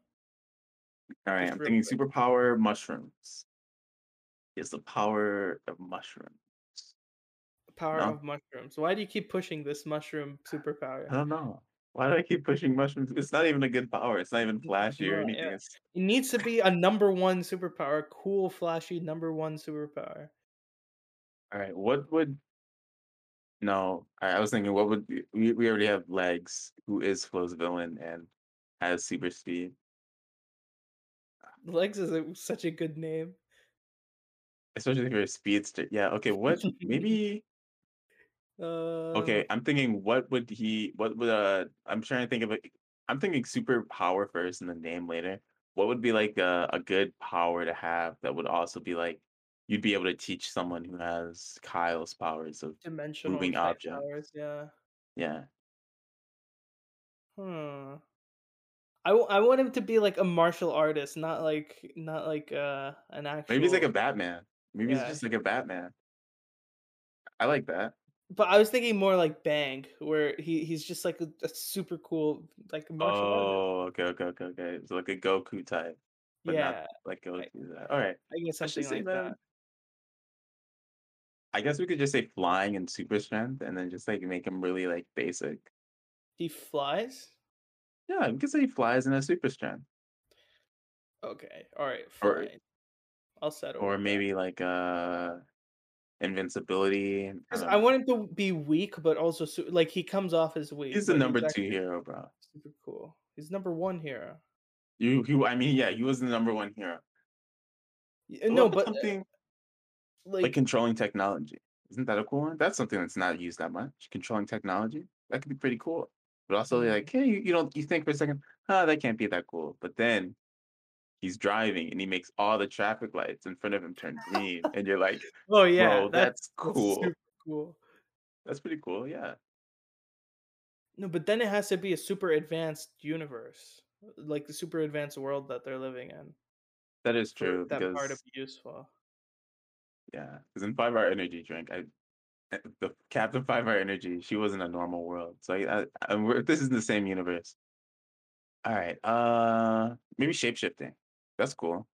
Speaker 1: All right,
Speaker 2: Just
Speaker 1: I'm
Speaker 2: real
Speaker 1: thinking
Speaker 2: quick.
Speaker 1: superpower mushrooms. He has the power of mushrooms.
Speaker 2: The Power
Speaker 1: No,
Speaker 2: of mushrooms. Why do you keep pushing this mushroom superpower?
Speaker 1: I don't know. Why do I keep pushing mushrooms? It's not even a good power. It's not even flashy or
Speaker 2: yeah.
Speaker 1: anything. It's
Speaker 2: It needs to be a number one superpower, cool, flashy number one superpower.
Speaker 1: all right. What would no? I I was thinking, what would we we already have legs? Who is Flo's villain and has super speed?
Speaker 2: Legs is a, such a good name.
Speaker 1: Especially if you're a speedster. Yeah. Okay. What? Maybe.
Speaker 2: uh,
Speaker 1: Okay. I'm thinking. What would he? What would uh? I'm trying to think of it. I'm thinking super power first and the name later. What would be like a, a good power to have that would also be like you'd be able to teach someone who has Kyle's powers of
Speaker 2: dimensional
Speaker 1: moving objects?
Speaker 2: powers. Yeah.
Speaker 1: Yeah.
Speaker 2: Hmm. I, w- I want him to be like a martial artist, not like not like uh an actor.
Speaker 1: Maybe he's like a Batman. Maybe he's
Speaker 2: yeah.
Speaker 1: just like a Batman. I like that.
Speaker 2: But I was thinking more like Bang, where he he's just like a, a super cool like a martial artist.
Speaker 1: Oh, okay, okay, okay, okay. So like a Goku type, but not
Speaker 2: Yeah,
Speaker 1: like
Speaker 2: I,
Speaker 1: Goku. That. All right.
Speaker 2: I guess
Speaker 1: I should
Speaker 2: something
Speaker 1: say
Speaker 2: like that.
Speaker 1: that. I guess we could just say flying and super strength, and then just like make him really like basic.
Speaker 2: He flies.
Speaker 1: Yeah, could say he flies and has super strength,
Speaker 2: Okay, all right,
Speaker 1: or.
Speaker 2: I'll settle
Speaker 1: or
Speaker 2: with that.
Speaker 1: maybe like uh invincibility. I
Speaker 2: Because
Speaker 1: don't
Speaker 2: I want him to be weak, but also su- like he comes off as weak,
Speaker 1: He's the
Speaker 2: but he's
Speaker 1: number two hero, bro.
Speaker 2: super cool. He's number one hero.
Speaker 1: You. I mean, yeah, he was the number one hero.
Speaker 2: Y-
Speaker 1: What
Speaker 2: No, but uh,
Speaker 1: like
Speaker 2: like
Speaker 1: controlling technology? Isn't that a cool one? That's something that's not used that much. Controlling technology that could be pretty cool. But also, you're
Speaker 2: mm,
Speaker 1: like, hey, you, you don't you think for a second, ah, that can't be that cool. But then he's driving and he makes all the traffic lights in front of him turn green, and you're like,
Speaker 2: oh yeah, that's
Speaker 1: that's
Speaker 2: that's
Speaker 1: cool.
Speaker 2: super cool.
Speaker 1: That's pretty cool. Yeah,
Speaker 2: No, but then it has to be a super advanced universe, like the super advanced world that they're living in,
Speaker 1: that is true
Speaker 2: that
Speaker 1: because
Speaker 2: be useful.
Speaker 1: yeah, because in Five Hour Energy Drink, I the Captain Five Hour Energy, she was in a normal world. So I, I, this is the same universe. All right, uh, maybe shapeshifting. That's cool.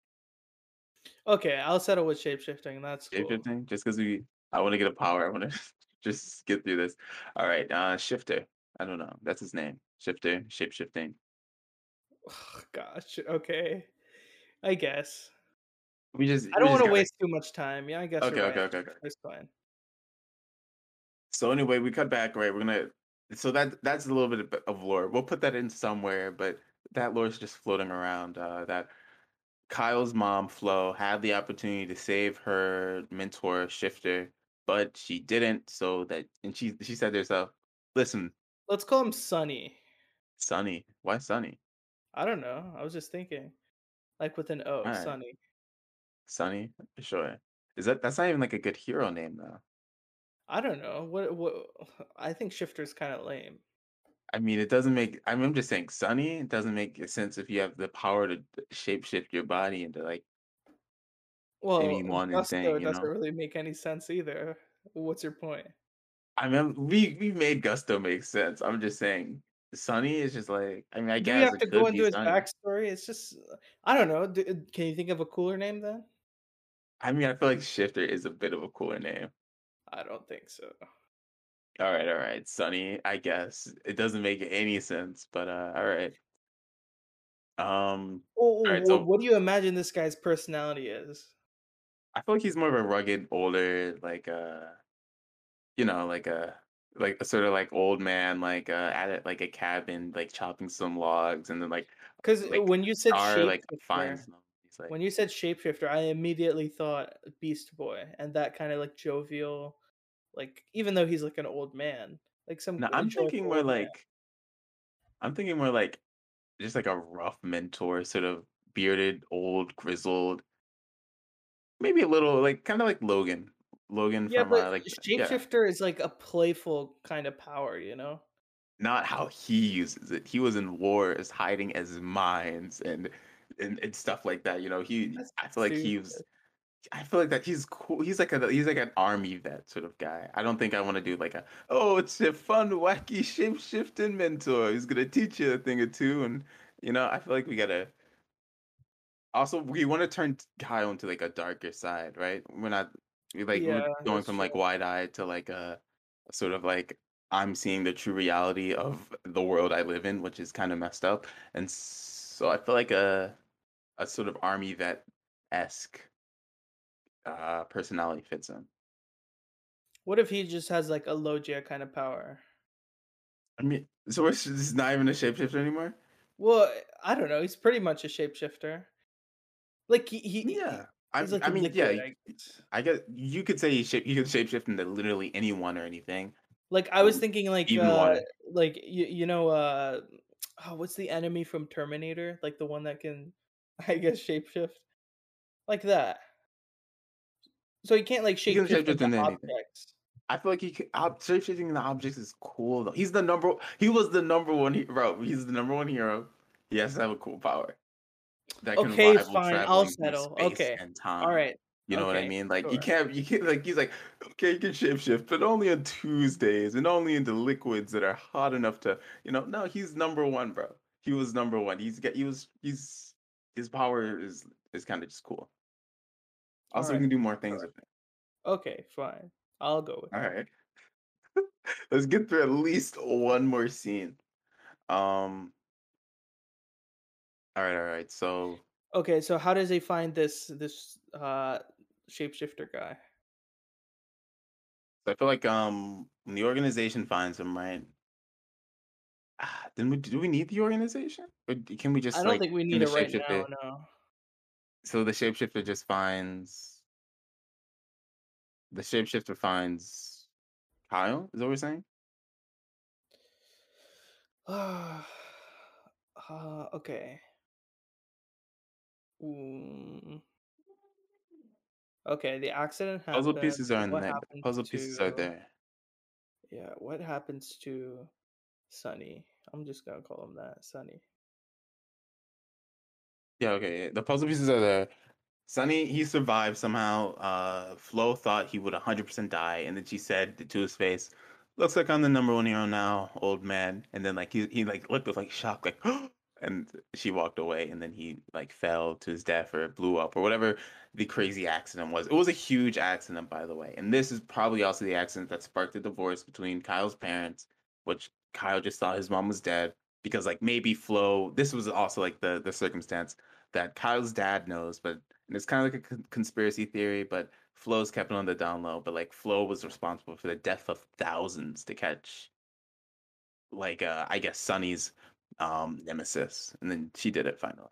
Speaker 2: Okay, I'll settle with shapeshifting. That's cool.
Speaker 1: Shapeshifting, just because we, I want to get a power. I want to just get through this. All right, uh, shifter. I don't know. That's his name. Shifter, shapeshifting.
Speaker 2: gosh. Okay. I guess.
Speaker 1: We just,
Speaker 2: I don't want to
Speaker 1: gotta.
Speaker 2: waste too much time. Yeah, I guess
Speaker 1: Okay, okay,
Speaker 2: right.
Speaker 1: okay, okay.
Speaker 2: It's fine.
Speaker 1: So anyway, we cut back. Right, we're gonna. So that that's a little bit of- lore. We'll put that in somewhere, but that lore is just floating around. Uh, that Kyle's mom, Flo, had the opportunity to save her mentor, Shifter, but she didn't. So that and she she said to herself, "Listen,
Speaker 2: Let's call him Sunny.
Speaker 1: Sunny, why Sunny?
Speaker 2: I don't know. I was just thinking, like with an O,
Speaker 1: right,
Speaker 2: Sunny.
Speaker 1: Sunny, sure. Is that that's not even like a good hero name though?
Speaker 2: I don't know. What what I think Shifter's kind of lame.
Speaker 1: I mean, it doesn't make. I mean, I'm just saying, Sunny. It doesn't make sense if you have the power to shapeshift your body into like
Speaker 2: Well,
Speaker 1: any one
Speaker 2: Gusto
Speaker 1: thing. You
Speaker 2: doesn't
Speaker 1: know.
Speaker 2: really make any sense either. What's your point?
Speaker 1: I mean, we we made Gusto make sense. I'm just saying, Sunny is just like. I mean, I
Speaker 2: Do we
Speaker 1: guess
Speaker 2: have
Speaker 1: it
Speaker 2: to go into his
Speaker 1: Sunny.
Speaker 2: backstory? It's just uh, I don't know. D- uh, can you think of a cooler name then?
Speaker 1: I mean, I feel like Shifter is a bit of a cooler name.
Speaker 2: I don't think so.
Speaker 1: All right, all right, Sunny. I guess it doesn't make any sense, but uh, all right. Um,
Speaker 2: Oh,
Speaker 1: all right. So
Speaker 2: what do you imagine this guy's personality is?
Speaker 1: I feel like he's more of a rugged, older, like uh, you know, like a like a sort of like old man, like uh, at it like a cabin, like chopping some logs, and then like
Speaker 2: Because
Speaker 1: like
Speaker 2: when you said
Speaker 1: Star like finds them. Like,
Speaker 2: when you said shapeshifter, I immediately thought Beast Boy and that kind of like jovial, like even though he's like an old man, like some
Speaker 1: no, I'm thinking more
Speaker 2: man.
Speaker 1: like I'm thinking more like just like a rough mentor, sort of bearded, old, grizzled, maybe a little like kind of like Logan. Logan
Speaker 2: Yeah,
Speaker 1: from
Speaker 2: but
Speaker 1: uh, like yeah,
Speaker 2: shapeshifter is like a playful kind of power, you know?
Speaker 1: not how he uses it. He was in wars, hiding as mines and and, and stuff like that. You know, he
Speaker 2: That's
Speaker 1: I feel like he was. I feel like that he's cool. He's like a he's like an army vet sort of guy. I don't think I want to do like a oh it's a fun wacky shape shifting mentor. He's gonna teach you a thing or two, and you know I feel like we gotta also we want to turn Kyle into like a darker side, right? We're not like we're going from like wide eyed to like a sort of like I'm seeing the true reality of the world I live in, which is kind of messed up. And so I feel like a a sort of army vet esque uh personality fits in.
Speaker 2: What if he just has like a Logia kind of power?
Speaker 1: I mean, so we're, not even a shapeshifter anymore.
Speaker 2: Well, I don't know. He's pretty much a shapeshifter. Like he, he
Speaker 1: Yeah, I,
Speaker 2: like
Speaker 1: I mean, yeah,
Speaker 2: liquid.
Speaker 1: y-
Speaker 2: I guess.
Speaker 1: I guess you could say he shape you could shapeshift into literally anyone or anything.
Speaker 2: Like I was
Speaker 1: Um,
Speaker 2: thinking, like uh, like you, you know, uh, oh, what's the enemy from Terminator? Like the one that can, I guess, shapeshift, like that. So he can't like shapeshift
Speaker 1: shapeshift
Speaker 2: into
Speaker 1: anything.
Speaker 2: objects.
Speaker 1: I feel like he could, ob- shapeshifting the objects is cool though. He's the number. He was the number one hero. He's the number one hero. He has to have a cool power that can
Speaker 2: Okay, fine. I'll settle. Okay.
Speaker 1: and time.
Speaker 2: All right.
Speaker 1: You know what I mean? Like you
Speaker 2: Sure.
Speaker 1: can't, you can't like he's like, okay, you can shapeshift, but only on Tuesdays and only into liquids that are hot enough to, you know. No, he's number one, bro. He was number one. He's got, he was, he's, his power is is kind of just cool. Also, we can do more things
Speaker 2: Sure.
Speaker 1: with it.
Speaker 2: Okay, fine. I'll go with
Speaker 1: All
Speaker 2: that.
Speaker 1: right, let's get through at least one more scene. Um. All right, all right. So
Speaker 2: Okay, so how does he find this this uh shapeshifter guy?
Speaker 1: I feel like um when the organization finds him, right? Then we do we need the organization? Or can we just
Speaker 2: I don't
Speaker 1: like
Speaker 2: think we need it right now. No.
Speaker 1: So the shapeshifter just finds the shapeshifter finds Kyle. Is that what we're saying?
Speaker 2: uh, okay. Mm, okay, the accident
Speaker 1: Puzzle pieces are in
Speaker 2: What
Speaker 1: there. Puzzle pieces are there.
Speaker 2: yeah? What happens to Sunny? I'm just gonna call him that, Sunny.
Speaker 1: Yeah, okay. The puzzle pieces are there. Sunny, he survived somehow. Uh, Flo thought he would 100% die, and then she said to his face, "Looks like I'm the number one hero now, old man." And then like he he like looked with like shock, like, and she walked away, and then he like fell to his death or blew up or whatever the crazy accident was. It was a huge accident, by the way, and this is probably also the accident that sparked the divorce between Kyle's parents, which Kyle just thought his mom was dead because like maybe Flo. This was also like the the circumstance that Kyle's dad knows, but and it's kind of like a con- conspiracy theory, but Flo's kept it on the down low. But like Flo was responsible for the death of thousands to catch, like uh, I guess Sunny's um nemesis, and then she did it finally.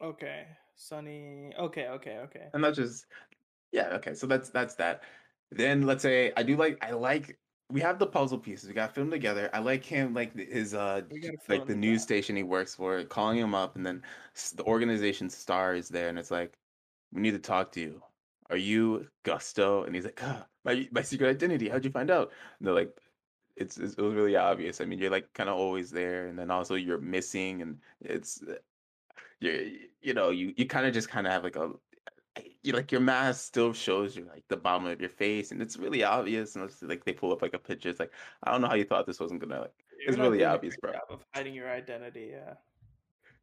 Speaker 2: Okay, Sunny. Okay, okay, okay.
Speaker 1: And that's just yeah, okay. So that's that's that. Then let's say I do like I like we have the puzzle pieces. We got film together. I like him like his uh
Speaker 2: We
Speaker 1: j-
Speaker 2: gotta fill
Speaker 1: like the news
Speaker 2: gap.
Speaker 1: station he works for, calling him up, and then the organization star is there, and it's like we need to talk to you. Are you Gusto? And he's like, ah, my my secret identity. How'd you find out? And they're like, it's, it's it was really obvious. I mean, you're like kind of always there, and then also you're missing, and it's uh, you you know you you kind of just kind of have like a you like your mask still shows you like the bottom of your face, and it's really obvious. And it's like they pull up like a picture. It's like I don't know how you thought this wasn't gonna like.
Speaker 2: You're
Speaker 1: It's really obvious, bro.
Speaker 2: of hiding your identity. Yeah.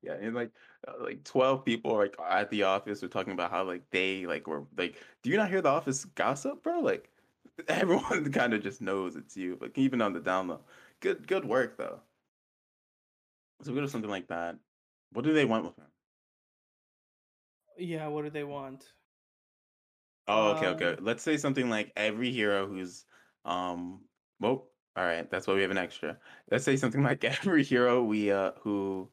Speaker 1: Yeah, and like uh, like twelve people like at the office were talking about how like they like were like, do you not hear the office gossip, bro? Like everyone kind of just knows it's you. Like even on the down low, good good work though. So we go to something like that. What do they want with him?
Speaker 2: Yeah. What do they want?
Speaker 1: Oh, okay, okay.
Speaker 2: Um.
Speaker 1: Let's say something like every hero who's um well, all right, that's why we have an extra. Let's say something like every hero we uh who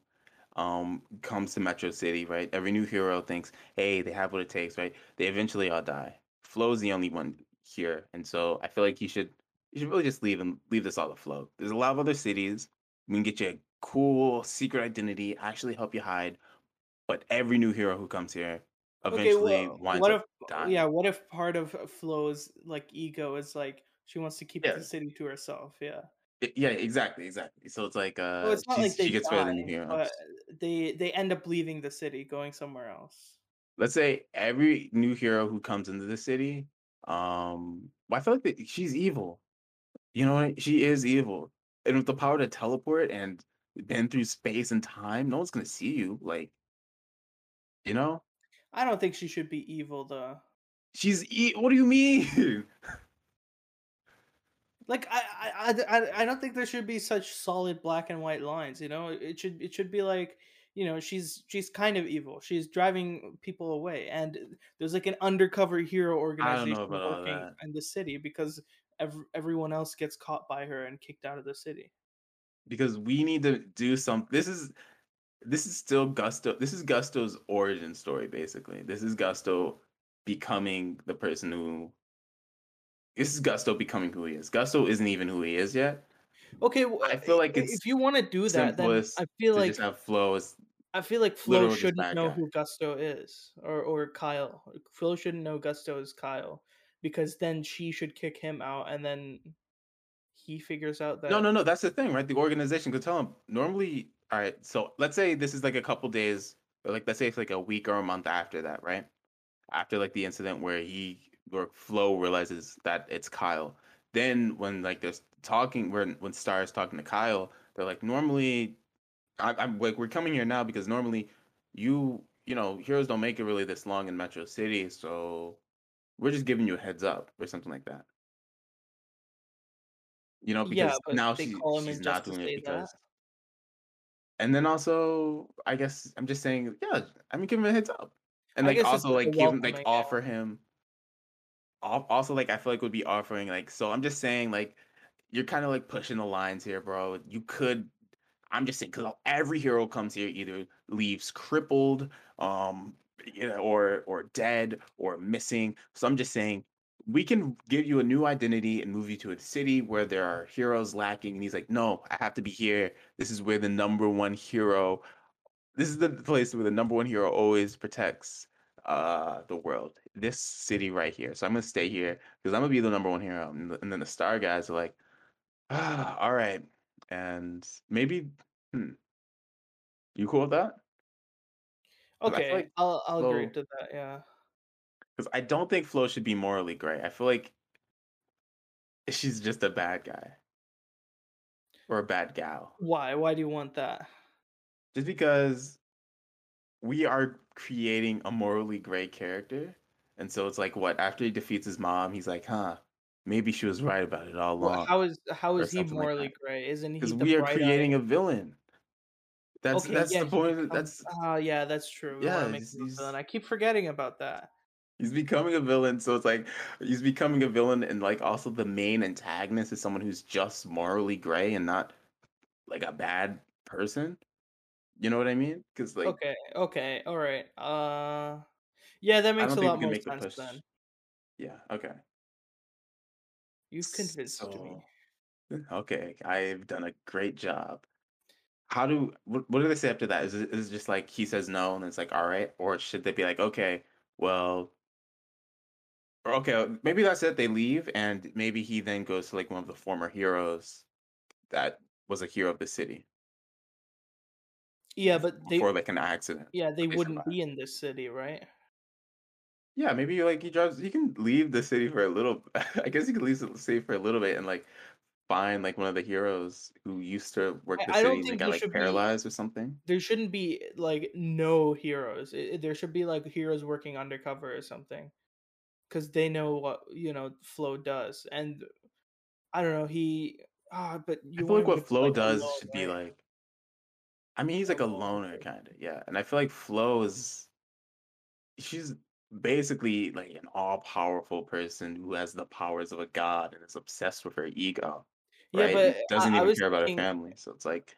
Speaker 1: um comes to Metro City, right? Every new hero thinks, hey, they have what it takes, right? They eventually all die. Flo's the only one here, and so I feel like you should you should really just leave and leave this all to Flo. There's a lot of other cities. We can get you a cool secret identity, actually help you hide, but every new hero who comes here
Speaker 2: Okay.
Speaker 1: eventually
Speaker 2: Well,
Speaker 1: winds
Speaker 2: what
Speaker 1: up
Speaker 2: if?
Speaker 1: dying.
Speaker 2: Yeah. What if part of Flo's like ego is like she wants to keep
Speaker 1: Yeah.
Speaker 2: the city to herself? Yeah.
Speaker 1: Yeah, exactly, exactly. So it's like, uh,
Speaker 2: it's not like
Speaker 1: she's she
Speaker 2: they
Speaker 1: gets of the new
Speaker 2: but they they end up leaving the city, going somewhere else.
Speaker 1: Let's say every new hero who comes into the city, um, well, I feel like that she's evil. You know what? She is evil. And with the power to teleport and bend through space and time, no one's gonna see you. Like, you know?
Speaker 2: I don't think she should be evil though.
Speaker 1: She's e what do you mean?
Speaker 2: Like I, I, I, I don't think there should be such solid black and white lines. You know, it should it should be like you know she's she's kind of evil. She's driving people away, and there's like an undercover hero
Speaker 1: I don't know
Speaker 2: organization working in the city because ev- everyone else gets caught by her and kicked out of the city.
Speaker 1: Because we need to do something. this is this is still Gusto. This is Gusto's origin story, basically. This is Gusto becoming the person who this is Gusto becoming who he is. Gusto isn't even who he is yet.
Speaker 2: Okay,
Speaker 1: I feel like it's
Speaker 2: if you want to do that, then I feel like
Speaker 1: have Flo as
Speaker 2: I feel like Flo shouldn't know
Speaker 1: guy.
Speaker 2: who Gusto is, or or Kyle. Flo shouldn't know Gusto is Kyle, because then she should kick him out, and then he figures out that.
Speaker 1: No, no, no. That's the thing, right? The organization could tell him normally. All right, so let's say this is like a couple days, or like let's say it's like a week or a month after that, right? After like the incident where he where Flo realizes that it's Kyle. Then when like there's talking when when Star is talking to Kyle, they're like normally I, I'm like we're coming here now because normally you you know heroes don't make it really this long in Metro City, so we're just giving you a heads up or something like that. You know, because
Speaker 2: but
Speaker 1: now she she's not doing it
Speaker 2: say that.
Speaker 1: And then also I guess I'm just saying, yeah, I mean give him a heads up. And like also
Speaker 2: like
Speaker 1: give him like offer him also like I feel like would be offering like so I'm just saying like you're kind of like pushing the lines here, bro. You could I'm just saying because every hero comes here either leaves crippled, um, you know, or or dead or missing. So I'm just saying we can give you a new identity and move you to a city where there are heroes lacking. And he's like, no, I have to be here. This is where the number one hero. This is the place where the number one hero always protects uh the world. This city right here. So I'm gonna stay here because I'm gonna be the number one hero. And, and then the star guys are like, ah, all right. And maybe. Hmm, you cool with that? Because I feel
Speaker 2: Okay,
Speaker 1: like
Speaker 2: I'll I'll agree to that. Yeah.
Speaker 1: Because I don't think Flo should be morally gray. I feel like she's just a bad guy or a bad gal.
Speaker 2: Why? Why do you want that?
Speaker 1: Just because we are creating a morally gray character. And so it's like what after he defeats his mom, he's like, huh, maybe she was right about it all
Speaker 2: Well,
Speaker 1: along,
Speaker 2: how is how he
Speaker 1: something like
Speaker 2: morally gray? Isn't he
Speaker 1: Because we are creating a villain. That's
Speaker 2: Okay,
Speaker 1: that's
Speaker 2: yeah,
Speaker 1: the point. That's
Speaker 2: Ah, yeah, that's true. We
Speaker 1: yeah,
Speaker 2: to make
Speaker 1: he's,
Speaker 2: villain.
Speaker 1: he's
Speaker 2: I keep forgetting about that.
Speaker 1: He's becoming a villain, so it's like he's becoming a villain, and like also the main antagonist is someone who's just morally gray and not like a bad person. You know what I mean? Because like
Speaker 2: Okay, okay, all right. Uh, yeah, that makes a lot more sense then.
Speaker 1: Yeah. Okay.
Speaker 2: You've convinced me.
Speaker 1: Okay, I've done a great job. How do what, what do they say after that? Is it, is it just like he says no and it's like all right, or should they be like okay, well, or okay, uh, maybe that's it. They leave and maybe he then goes to like one of the former heroes that was a hero of the city
Speaker 2: Yeah, but they
Speaker 1: before like an accident,
Speaker 2: yeah, they
Speaker 1: they
Speaker 2: wouldn't
Speaker 1: survived.
Speaker 2: be in this city, right?
Speaker 1: Yeah, maybe like he drives. He can leave the city for a little. I guess he could leave the city for a little bit and like find like one of the heroes who used to work the
Speaker 2: I,
Speaker 1: city
Speaker 2: don't
Speaker 1: and
Speaker 2: think
Speaker 1: got like
Speaker 2: should be
Speaker 1: paralyzed or something.
Speaker 2: there shouldn't be like no heroes. It- there should be like heroes working undercover or something because they know what you know Flo does, and I don't know he ah, but
Speaker 1: I
Speaker 2: you
Speaker 1: feel like what Flo
Speaker 2: like
Speaker 1: does should be like. I mean, he's like a loner kind of, yeah. And I feel like Flo is she's basically like an all-powerful person who has the powers of a god and is obsessed with her ego,
Speaker 2: Yeah,
Speaker 1: right? And
Speaker 2: but I,
Speaker 1: doesn't
Speaker 2: I
Speaker 1: even
Speaker 2: was
Speaker 1: care about her family. So it's like,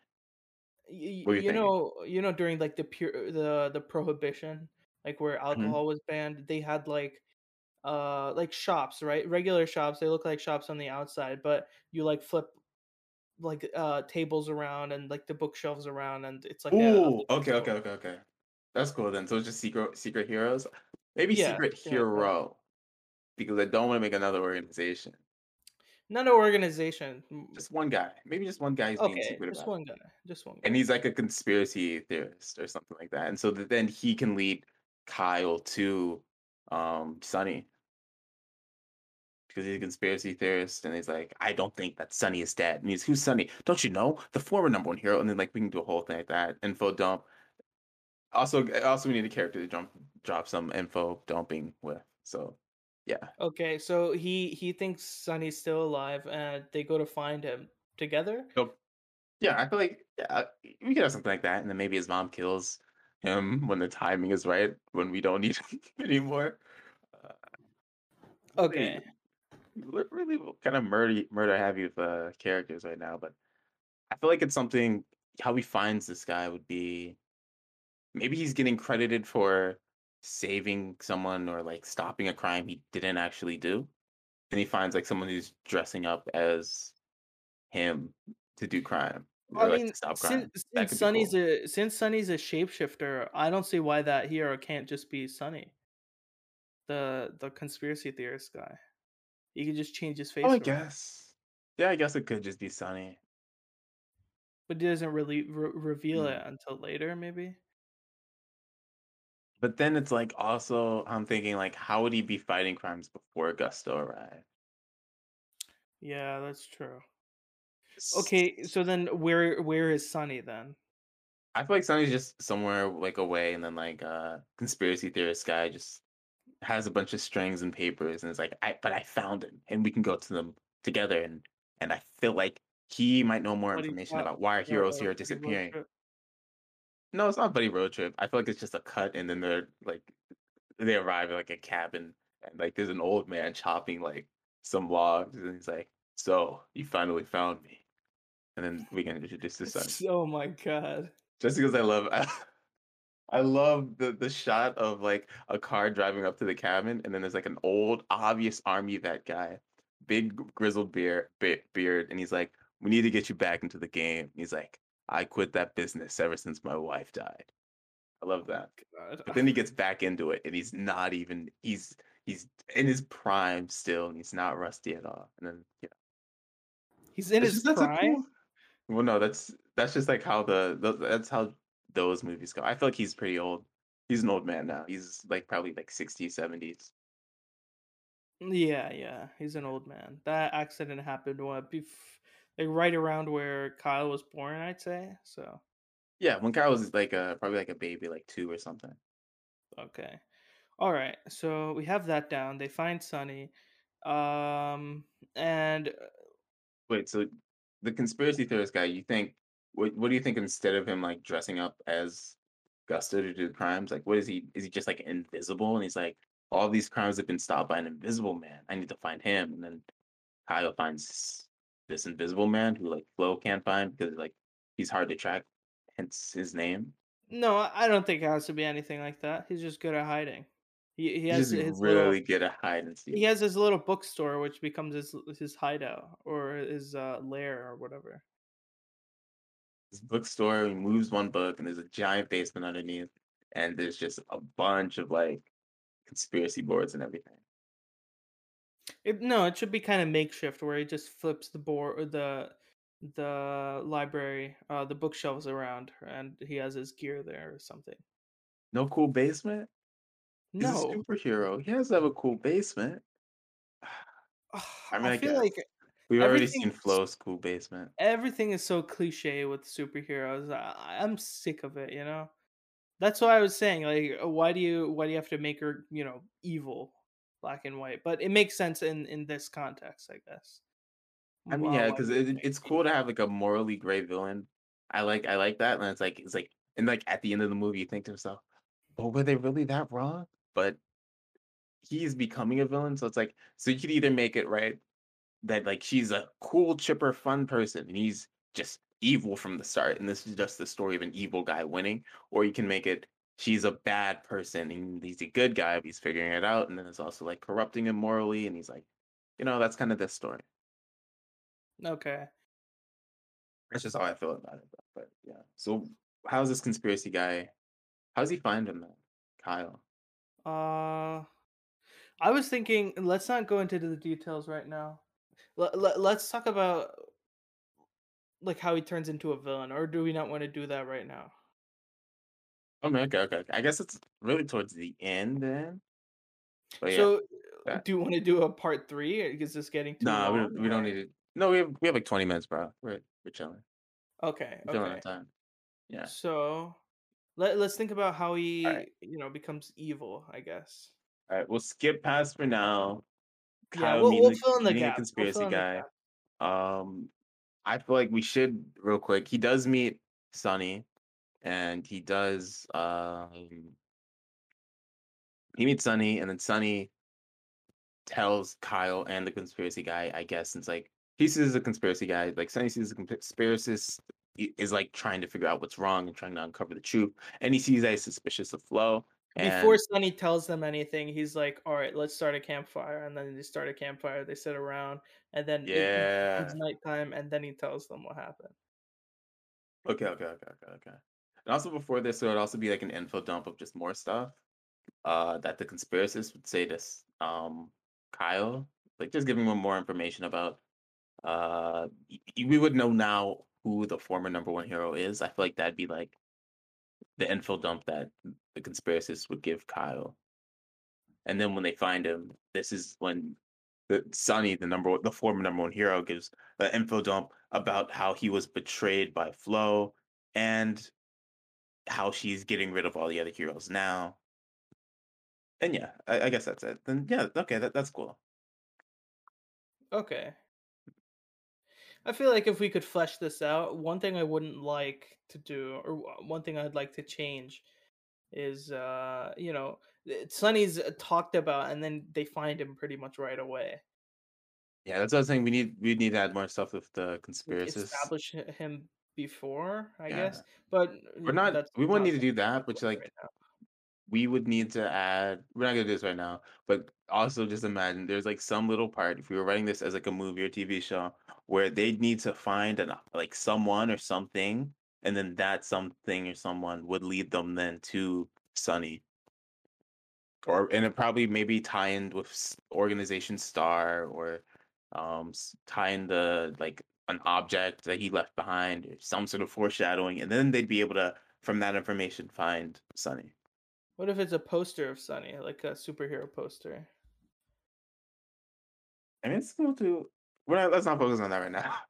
Speaker 2: you,
Speaker 1: you
Speaker 2: you know, you know, during like the pure the the prohibition, like where
Speaker 1: hmm
Speaker 2: alcohol was banned, they had like uh like shops, right? Regular shops. They look like shops on the outside, but you like flip like uh tables around and like the bookshelves around, and it's like a, a
Speaker 1: Ooh, okay, okay, okay, okay. That's cool then. So it's just secret secret heroes. Maybe
Speaker 2: Yeah,
Speaker 1: secret
Speaker 2: that.
Speaker 1: hero because I don't want to make another organization.
Speaker 2: Not an organization.
Speaker 1: Just one guy. Maybe just one guy who's being
Speaker 2: Okay,
Speaker 1: secret
Speaker 2: just one guy. Just one
Speaker 1: And he's like a conspiracy theorist or something like that. And so that then he can lead Kyle to um Sunny because he's a conspiracy theorist and he's like, I don't think that Sunny is dead. And he's who's Sunny? Don't you know? The former number one hero. And then like we can do a whole thing like that. Info dump. Also also we need a character to jump drop some info dumping with. So yeah.
Speaker 2: Okay, so he he thinks Sunny's still alive, and they go to find him together.
Speaker 1: So yeah, I feel like yeah, we could have something like that, and then maybe his mom kills him when the timing is right, when we don't need him anymore. Uh,
Speaker 2: Okay,
Speaker 1: really kind of murder murder heavy with uh, characters right now, but I feel like it's something. How he finds this guy would be maybe he's getting credited for saving someone or like stopping a crime he didn't actually do, and he finds like someone who's dressing up as him to do crime
Speaker 2: I
Speaker 1: like
Speaker 2: mean, since since Sunny's
Speaker 1: cool.
Speaker 2: a since Sunny's a shapeshifter, I don't see why that hero can't just be Sunny, the the conspiracy theorist guy. He could just change his face.
Speaker 1: Oh, I
Speaker 2: around,
Speaker 1: guess. Yeah, I guess it could just be Sunny.
Speaker 2: but he doesn't really re- reveal
Speaker 1: Mm.
Speaker 2: it until later, maybe.
Speaker 1: But then it's like also I'm thinking like how would he be fighting crimes before Gusto arrived?
Speaker 2: Yeah, that's true. Okay, so then where where is Sunny then?
Speaker 1: I feel like Sunny's just somewhere like away, and then like uh conspiracy theorist guy just has a bunch of strings and papers, and it's like I but I found him, and we can go to them together, and and I feel like he might know more information about why our heroes here are disappearing. No, it's not Buddy Road Trip. I feel like it's just a cut, and then they're like they arrive at like a cabin and like there's an old man chopping like some logs and he's like, So you finally found me. And then we can introduce the son.
Speaker 2: Oh my god.
Speaker 1: Just because I love I love the the shot of like a car driving up to the cabin and then there's like an old obvious army vet guy, big grizzled beard be- beard, and he's like, We need to get you back into the game. And he's like, I quit that business ever since my wife died. I love that.
Speaker 2: God.
Speaker 1: But then he gets back into it and he's not even he's he's in his prime still and he's not rusty at all. And then yeah.
Speaker 2: He's in
Speaker 1: It's
Speaker 2: his
Speaker 1: just
Speaker 2: prime?
Speaker 1: cool well no, that's that's just like how the, the that's how those movies go. I feel like he's pretty old. He's an old man now. He's like probably like 60s, 70s.
Speaker 2: Yeah, yeah. He's an old man. That accident happened what bef- like right around where Kyle was born, I'd say. So,
Speaker 1: Yeah, when Kyle was like uh probably like a baby, like two or something.
Speaker 2: okay. All right. So we have that down. They find Sunny. Um and uh,
Speaker 1: Wait, so the conspiracy theorist guy, you think what what do you think instead of him like dressing up as Gusto to do the crimes, like what is he is he just like invisible and he's like all these crimes have been stopped by an invisible man. I need to find him. And then Kyle finds this invisible man who like Flo can't find because like he's hard to track, hence his name.
Speaker 2: no, I don't think it has to be anything like that. He's just good at hiding. He he has his little
Speaker 1: really good at hide and
Speaker 2: he has his little bookstore, which becomes his his hideout or his, uh, lair or whatever.
Speaker 1: His bookstore, he moves one book, and there's a giant basement underneath, and there's just a bunch of like conspiracy boards and everything.
Speaker 2: It no, it should be kinda makeshift where he just flips the board or the the library, uh, the bookshelves around, and he has his gear there or something.
Speaker 1: No cool basement? He's
Speaker 2: No.
Speaker 1: superhero. He has to have a cool basement. I mean,
Speaker 2: I
Speaker 1: I
Speaker 2: feel
Speaker 1: guess.
Speaker 2: like
Speaker 1: We've already seen Flo's cool basement.
Speaker 2: everything is so cliche with superheroes. I, I'm sick of it, you know. That's what I was saying, like, uh, why do you why do you have to make her, you know, evil, black and white? But it makes sense in in this context, I guess.
Speaker 1: I mean,
Speaker 2: Uh,
Speaker 1: yeah, because it, it's cool to have like a morally gray villain. I like I like that, and it's like it's like and like at the end of the movie, you think to yourself, "Oh, were they really that wrong?" But he's becoming a villain, so it's like so you could either make it right that like she's a cool, chipper, fun person, and he's just evil from the start, and this is just the story of an evil guy winning, or you can make it she's a bad person and he's a good guy, but he's figuring it out, and then it's also like corrupting him morally, and he's like, you know, that's kind of this story.
Speaker 2: Okay.
Speaker 1: That's just how I feel about it. But, but yeah. So how's this conspiracy guy? How's he find him then? Kyle.
Speaker 2: Uh, I was thinking, let's not go into the details right now. Let, let, let's talk about like how he turns into a villain, or do we not want to do that right now?
Speaker 1: Oh man, okay, okay. I guess it's really towards the end then. But.
Speaker 2: So, uh,
Speaker 1: that-
Speaker 2: do you want to do a part three? Or Is this getting too
Speaker 1: Nah, we we don't need to. No, we have we have like twenty minutes, bro. We're we're chilling.
Speaker 2: Okay,
Speaker 1: We're
Speaker 2: okay.
Speaker 1: time. Yeah.
Speaker 2: So, let let's think about how he,
Speaker 1: Alright.
Speaker 2: you know, becomes evil. I guess.
Speaker 1: All right, we'll skip past for now.
Speaker 2: Yeah,
Speaker 1: Kyle
Speaker 2: we'll, we'll
Speaker 1: meeting,
Speaker 2: fill in the
Speaker 1: meeting a
Speaker 2: gaps. We'll
Speaker 1: conspiracy
Speaker 2: the
Speaker 1: guy. Um, I feel like we should real quick. He does meet Sonny, and he does. Um, he meets Sonny, and then Sonny tells Kyle and the conspiracy guy. I guess since like he sees a conspiracy guy, like Sonny sees a conspiracist is like trying to figure out what's wrong and trying to uncover the truth, and he sees that he's suspicious of Flo.
Speaker 2: Before
Speaker 1: And
Speaker 2: Sunny tells them anything, he's like, "All right, let's start a campfire." And then they start a campfire. They sit around, and then it- it
Speaker 1: yeah,
Speaker 2: becomes nighttime, and then he tells them what happened.
Speaker 1: Okay, okay, okay, okay, okay. And also before this, there would also be like an info dump of just more stuff. Uh, that the conspiracists would say to um Kyle, like just giving him more information about. Uh, we would know now who the former number one hero is. I feel like that'd be like the info dump that the conspiracists would give Kyle. And then when they find him, this is when the Sonny, the number one, the former number one hero, gives the info dump about how he was betrayed by Flo and how she's getting rid of all the other heroes now. And yeah, I, I guess that's it. Then yeah, okay, that, that's cool.
Speaker 2: Okay. I feel like if we could flesh this out, one thing I wouldn't like to do, or one thing I'd like to change, is uh, you know, th- Sonny's uh, talked about, and then they find him pretty much right away.
Speaker 1: Yeah, that's what I was saying. We need we need to add more stuff with the
Speaker 2: Like,
Speaker 1: conspiracists.
Speaker 2: establish him before, I
Speaker 1: Yeah.
Speaker 2: guess, but
Speaker 1: We're not.
Speaker 2: that's
Speaker 1: We wouldn't need to do that, but like
Speaker 2: right
Speaker 1: we would need to add we're not gonna do this right now but also just imagine there's like some little part if we were writing this as like a movie or tv show where they need to find an like someone or something and then that something or someone would lead them then to sunny or and it probably maybe tie in with organization star or um tie in the like an object that he left behind or some sort of foreshadowing and then they'd be able to from that information find sunny
Speaker 2: What if it's a poster of Sunny, like a superhero poster?
Speaker 1: I mean, it's cool to. We're not, let's not focus on that right now.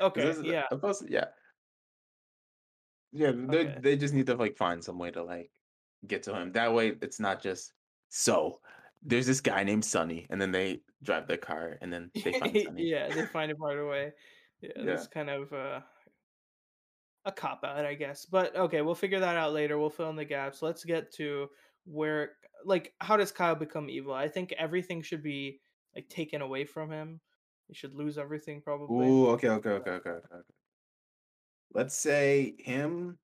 Speaker 2: Okay,
Speaker 1: this
Speaker 2: yeah,
Speaker 1: yeah, yeah. They
Speaker 2: Okay.
Speaker 1: they just need to like find some way to like get to him. That way, it's not just so. There's this guy named Sonny, and then they drive their car, and then they find Sonny.
Speaker 2: yeah, they find him right away. Yeah,
Speaker 1: Yeah.
Speaker 2: that's kind of uh, a cop out, I guess. But okay, we'll figure that out later. We'll fill in the gaps. Let's get to where, like, how does Kyle become evil? I think everything should be like taken away from him. He should lose everything, probably.
Speaker 1: Ooh, okay, okay, okay, okay, okay. okay. Let's say him.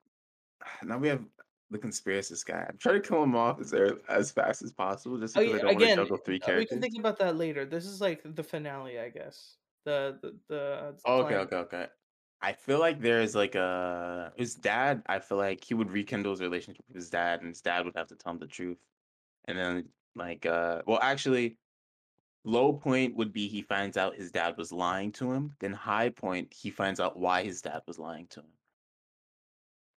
Speaker 1: Now we have the conspiracist guy. I'm trying to kill him off as as fast as possible just
Speaker 2: Oh,
Speaker 1: because
Speaker 2: yeah,
Speaker 1: I don't
Speaker 2: again,
Speaker 1: juggle 3
Speaker 2: uh, we can think about that later. This is like the finale, I guess. The the the
Speaker 1: Oh, okay, okay, okay. I feel like there is like a his dad, I feel like he would rekindle his relationship with his dad, and his dad would have to tell him the truth. And then like, uh well, actually, low point would be he finds out his dad was lying to him, then high point, he finds out why his dad was lying to him.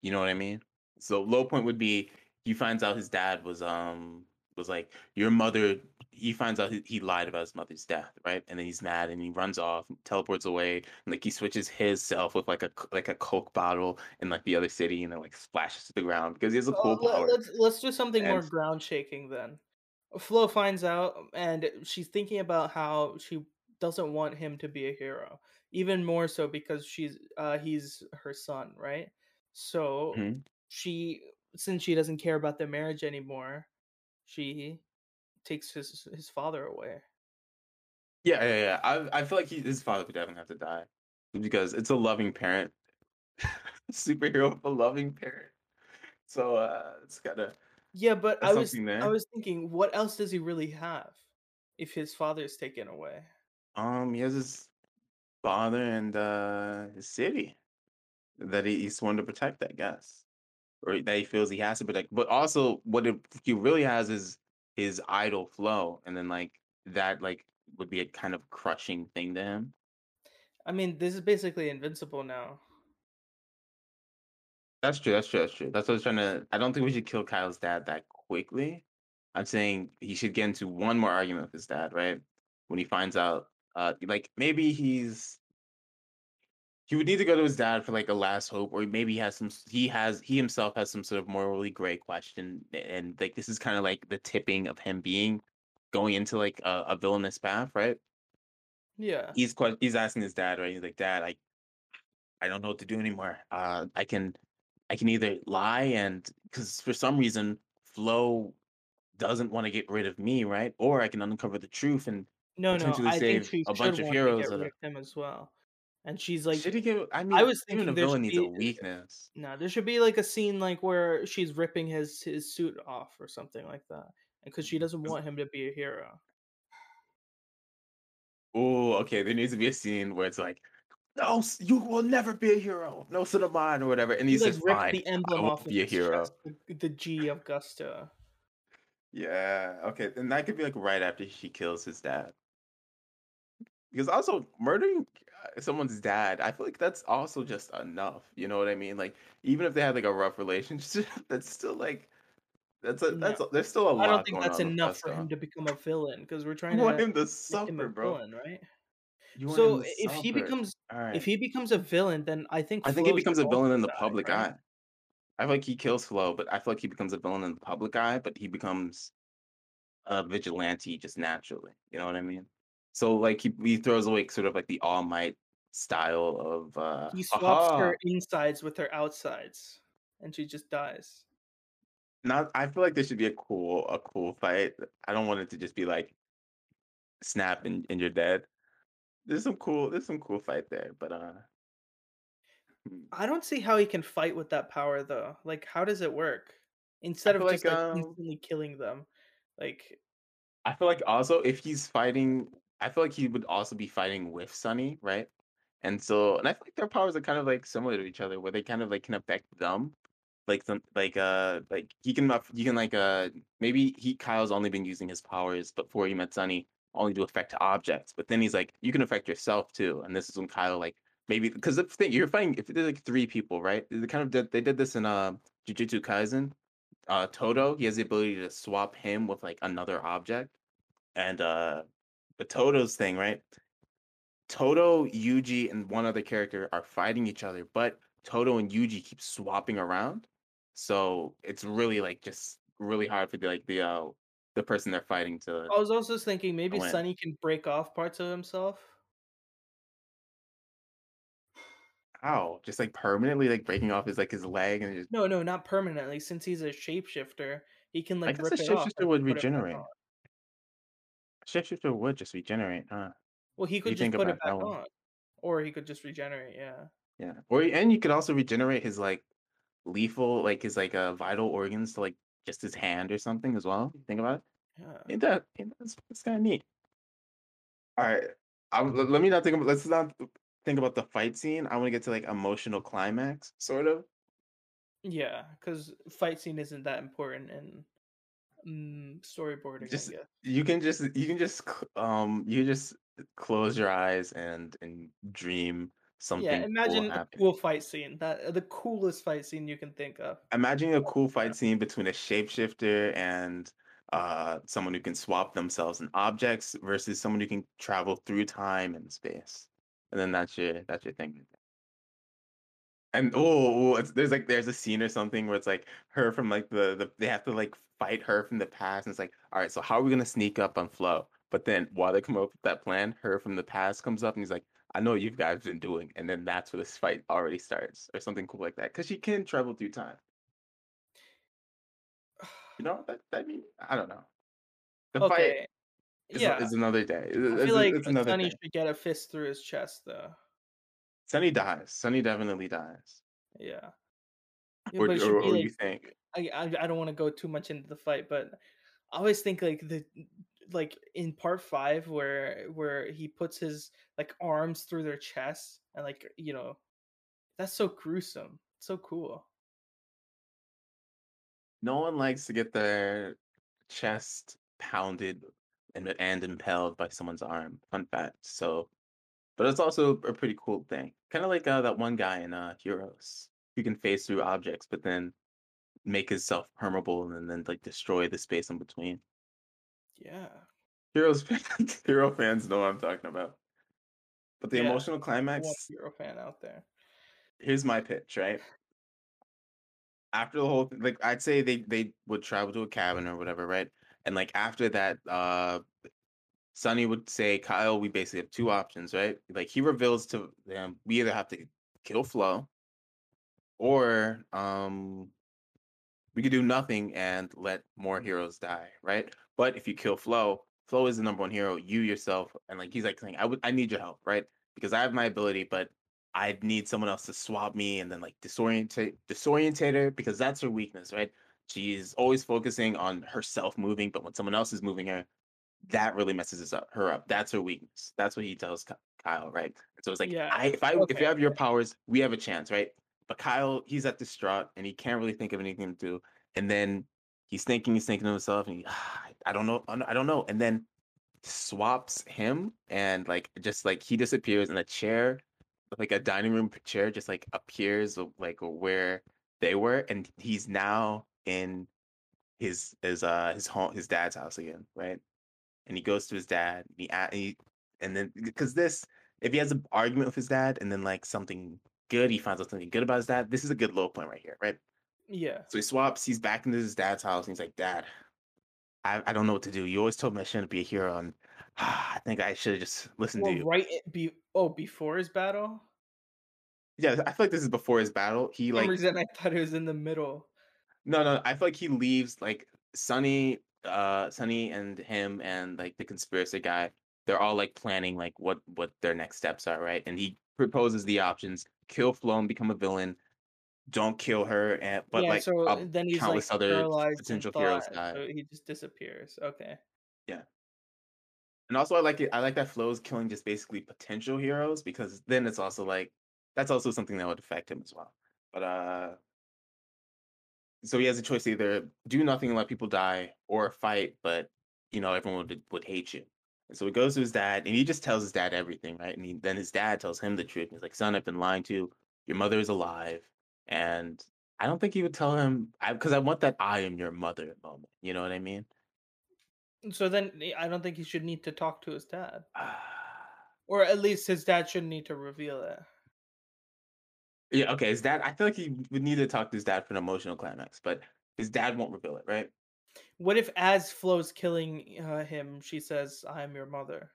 Speaker 1: You know what I mean? So low point would be he finds out his dad was um was like your mother. He finds out he, lied about his mother's death, right? And then he's mad and he runs off, teleports away, and like he switches his self with like a like a coke bottle in like the other city, and then like splashes to the ground because he has a cool power.
Speaker 2: let's let's do something more ground shaking then. Flo finds out, um, and she's thinking about how she doesn't want him to be a hero, even more so because she's uh he's her son, right? So
Speaker 1: Mhm.
Speaker 2: she, since she doesn't care about the marriage anymore, she takes his his father away.
Speaker 1: yeah, yeah, yeah. I I feel like he, his father would definitely have to die because it's a loving parent, superhero with a loving parent. So uh, it's of
Speaker 2: Yeah, but
Speaker 1: that's
Speaker 2: I was I was thinking, what else does he really have if his father is taken away?
Speaker 1: Um, he has his father and uh his city that he, he's sworn to protect, I guess, or that he feels he has to protect. But also, what it, he really has is his idol Flo, and then like that, like would be a kind of crushing thing to him.
Speaker 2: I mean, this is basically invincible now.
Speaker 1: That's true. That's true. That's true. That's what I was trying to. I don't think we should kill Kyle's dad that quickly. I'm saying he should get into one more argument with his dad, right? When he finds out, uh, like maybe he's he would need to go to his dad for like a last hope, or maybe he has some. He has he himself has some sort of morally gray question, and like this is kind of like the tipping of him being going into like a, a villainous path, right?
Speaker 2: Yeah.
Speaker 1: He's he's asking his dad, right? He's like, Dad, I I don't know what to do anymore. Uh, I can I can either lie and because for some reason Flo doesn't want to get rid of me, right? Or I can uncover the truth and
Speaker 2: No, no, I think she
Speaker 1: a bunch of
Speaker 2: want to
Speaker 1: heroes
Speaker 2: get rid of him as well. And she's like,
Speaker 1: Should he give? I
Speaker 2: I
Speaker 1: mean,
Speaker 2: was
Speaker 1: even a
Speaker 2: thinking there should
Speaker 1: villain needs a weakness.
Speaker 2: no, there should be like a scene like where she's ripping his his suit off or something like that, because she mm, doesn't want him to be a hero.
Speaker 1: Oh, okay. There needs to be a scene where it's like, no, you will never be a hero. No son of mine, or whatever. And
Speaker 2: He
Speaker 1: he
Speaker 2: like ripped
Speaker 1: fine,
Speaker 2: the
Speaker 1: I
Speaker 2: emblem off
Speaker 1: won't
Speaker 2: of
Speaker 1: be a hero.
Speaker 2: chest, the, G of Gusto.
Speaker 1: Yeah. Okay. And that could be like right after she kills his dad. Because also murdering uh, someone's dad, I feel like that's also just enough. You know what I mean? Like even if they had like a rough relationship, that's still like that's a
Speaker 2: No,
Speaker 1: that's a, there's still a
Speaker 2: I don't think that's enough for him to become a villain because we're trying
Speaker 1: You want
Speaker 2: to
Speaker 1: him to
Speaker 2: make him
Speaker 1: bro.
Speaker 2: villain, right?
Speaker 1: You
Speaker 2: So if he becomes
Speaker 1: All
Speaker 2: if he becomes a villain, then I think
Speaker 1: I think he becomes a villain in the public
Speaker 2: right?
Speaker 1: eye. I feel like he kills Flo, but I feel like he becomes a villain in the public eye, but he becomes a vigilante just naturally. You know what I mean? So like he he throws away sort of like the All Might style of uh
Speaker 2: He swaps
Speaker 1: aha.
Speaker 2: her insides with her outsides, and she just dies.
Speaker 1: Not I feel like this should be a cool a cool fight. I don't want it to just be like snap and, and you're dead. There's some cool there's some cool fight there, but uh hmm.
Speaker 2: I don't see how he can fight with that power though. Like, how does it work? Instead of just
Speaker 1: like
Speaker 2: like
Speaker 1: um
Speaker 2: instantly killing them, like
Speaker 1: I feel like also if he's fighting I feel like he would also be fighting with Sunny, right? And so and I feel like their powers are kind of like similar to each other where they kind of like can affect them like some like uh like he can he can like uh maybe he Kyle's only been using his powers before he met Sunny only to affect objects, but then he's like you can affect yourself too, and this is when Kyle like maybe because the thing you're fighting if there's like three people right they kind of did they did this in uh Jujutsu Kaisen uh Todo he has the ability to swap him with like another object and uh the Todo's thing right Todo, Yuji, and one other character are fighting each other, but Todo and Yuji keep swapping around. So it's really like just really hard for the like the uh the person they're fighting to
Speaker 2: I was also thinking maybe
Speaker 1: win.
Speaker 2: Sunny can break off parts of himself.
Speaker 1: Ow, just like permanently like breaking off his like his leg and just
Speaker 2: No, no, not permanently. Since he's a shapeshifter, he can like.
Speaker 1: I guess a
Speaker 2: rip it off
Speaker 1: shapeshifter would
Speaker 2: put it back
Speaker 1: regenerate. Shapeshifter would just regenerate, huh?
Speaker 2: Well, he could just put it back
Speaker 1: one?
Speaker 2: on, or he could just regenerate. Yeah.
Speaker 1: Yeah. Or and you could also regenerate his like lethal, like his like uh, vital organs to like just his hand or something as well. Think about it.
Speaker 2: Yeah.
Speaker 1: Ain't that? Ain't that's that's kind of neat. All right. I'm, let let me not think about. Let's not think about the fight scene. I want to get to like emotional climax, sort of.
Speaker 2: Yeah, because fight scene isn't that important in mm, storyboarding, I
Speaker 1: Just
Speaker 2: guess.
Speaker 1: you can just you can just um you just close your eyes and and dream
Speaker 2: Yeah,
Speaker 1: something cool
Speaker 2: imagine a
Speaker 1: happening.
Speaker 2: cool fight scene. That the coolest fight scene you can think of.
Speaker 1: Imagine a cool fight scene between a shapeshifter and uh someone who can swap themselves and objects versus someone who can travel through time and space. And then that's your that's your thing. And oh, oh, there's like there's a scene or something where it's like her from like the, the they have to like fight her from the past, and it's like, all right, so how are we gonna sneak up on Flo? But then while they come up with that plan, her from the past comes up and he's like, I know what you guys been doing, and then that's where this fight already starts, or something cool like that, because she can travel through time. You know that that mean I don't know. The fight is
Speaker 2: yeah.
Speaker 1: is another day.
Speaker 2: I
Speaker 1: It's,
Speaker 2: feel like Sunny should get a fist through his chest, though.
Speaker 1: Sunny dies. Sunny definitely dies.
Speaker 2: Yeah. Yeah,
Speaker 1: Or or, or
Speaker 2: like
Speaker 1: you think?
Speaker 2: I I, I don't want to go too much into the fight, but I always think like the like in part five where where he puts his like arms through their chest and like you know that's so gruesome. So cool.
Speaker 1: No one likes to get their chest pounded and and impaled by someone's arm. Fun fact. So, but it's also a pretty cool thing. Kind of like uh, that one guy in uh, Heroes who can phase through objects, but then make himself permeable and then like destroy the space in between.
Speaker 2: Yeah.
Speaker 1: Heroes fans, hero fans know what I'm talking about. But the
Speaker 2: Yeah.
Speaker 1: emotional
Speaker 2: One
Speaker 1: climax.
Speaker 2: hero fan out there.
Speaker 1: Here's my pitch, right? after the whole thing, like I'd say they they would travel to a cabin or whatever, right? And like after that, uh Sonny would say, Kyle, we basically have two options, right? Like he reveals to them, we either have to kill Flo or um we could do nothing and let more heroes die, right? But if you kill Flo, Flo is the number one hero, you yourself, and like he's like saying, I would I need your help, right? Because I have my ability, but I need someone else to swap me and then like disorientate disorientate her because that's her weakness, right? She's always focusing on herself moving, but when someone else is moving her, that really messes up, her up. That's her weakness. That's what he tells Kyle, right? And so it's like,
Speaker 2: Yeah.
Speaker 1: I if I if you have your powers, we have a chance, right? But Kyle, he's at distraught and he can't really think of anything to do. And then he's thinking, he's thinking to himself, and he, I don't know, I don't know. And then swaps him, and like just like he disappears, and a chair, like a dining room chair, just like appears like where they were, and he's now in his his uh his home his dad's house again, right? And he goes to his dad, and he, a- he and then because this, if he has an argument with his dad, and then like something good, he finds out something good about his dad. This is a good low point right here, right?
Speaker 2: Yeah.
Speaker 1: So he swaps. He's back into his dad's house, and he's like, "Dad, I, I don't know what to do. You always told me I shouldn't be a hero, and I think I should have just listened
Speaker 2: Well,
Speaker 1: to you."
Speaker 2: right be oh before his battle.
Speaker 1: Yeah, I feel like this is before his battle. He
Speaker 2: For
Speaker 1: like
Speaker 2: reason I thought it was in the middle.
Speaker 1: no, no. I feel like he leaves like Sunny, uh, Sunny and him and like the conspiracy guy. They're all like planning like what what their next steps are, right? And he proposes the options: kill Flo and become a villain. Don't kill her, and but
Speaker 2: yeah,
Speaker 1: like
Speaker 2: so
Speaker 1: uh,
Speaker 2: then he's like
Speaker 1: countless other
Speaker 2: paralyzed
Speaker 1: potential heroes die.
Speaker 2: so he just disappears. Okay.
Speaker 1: Yeah. And also I like it I like that Flo's killing just basically potential heroes because then it's also like that's also something that would affect him as well. But uh so he has a choice to either do nothing and let people die or fight, but you know, everyone would would hate you. And so he goes to his dad and he just tells his dad everything, right? And he, then his dad tells him the truth. He's like, son, I've been lying to you. Your mother is alive. And I don't think he would tell him because I, want that I am your mother moment. You know what I mean?
Speaker 2: So then eh, I don't think he should need to talk to his dad, or at least his dad shouldn't need to reveal it.
Speaker 1: Yeah, okay. His dad, I feel like he would need to talk to his dad for an emotional climax, but his dad won't reveal it, right?
Speaker 2: What if, as Flo's killing uh, him, she says, "I am your mother"?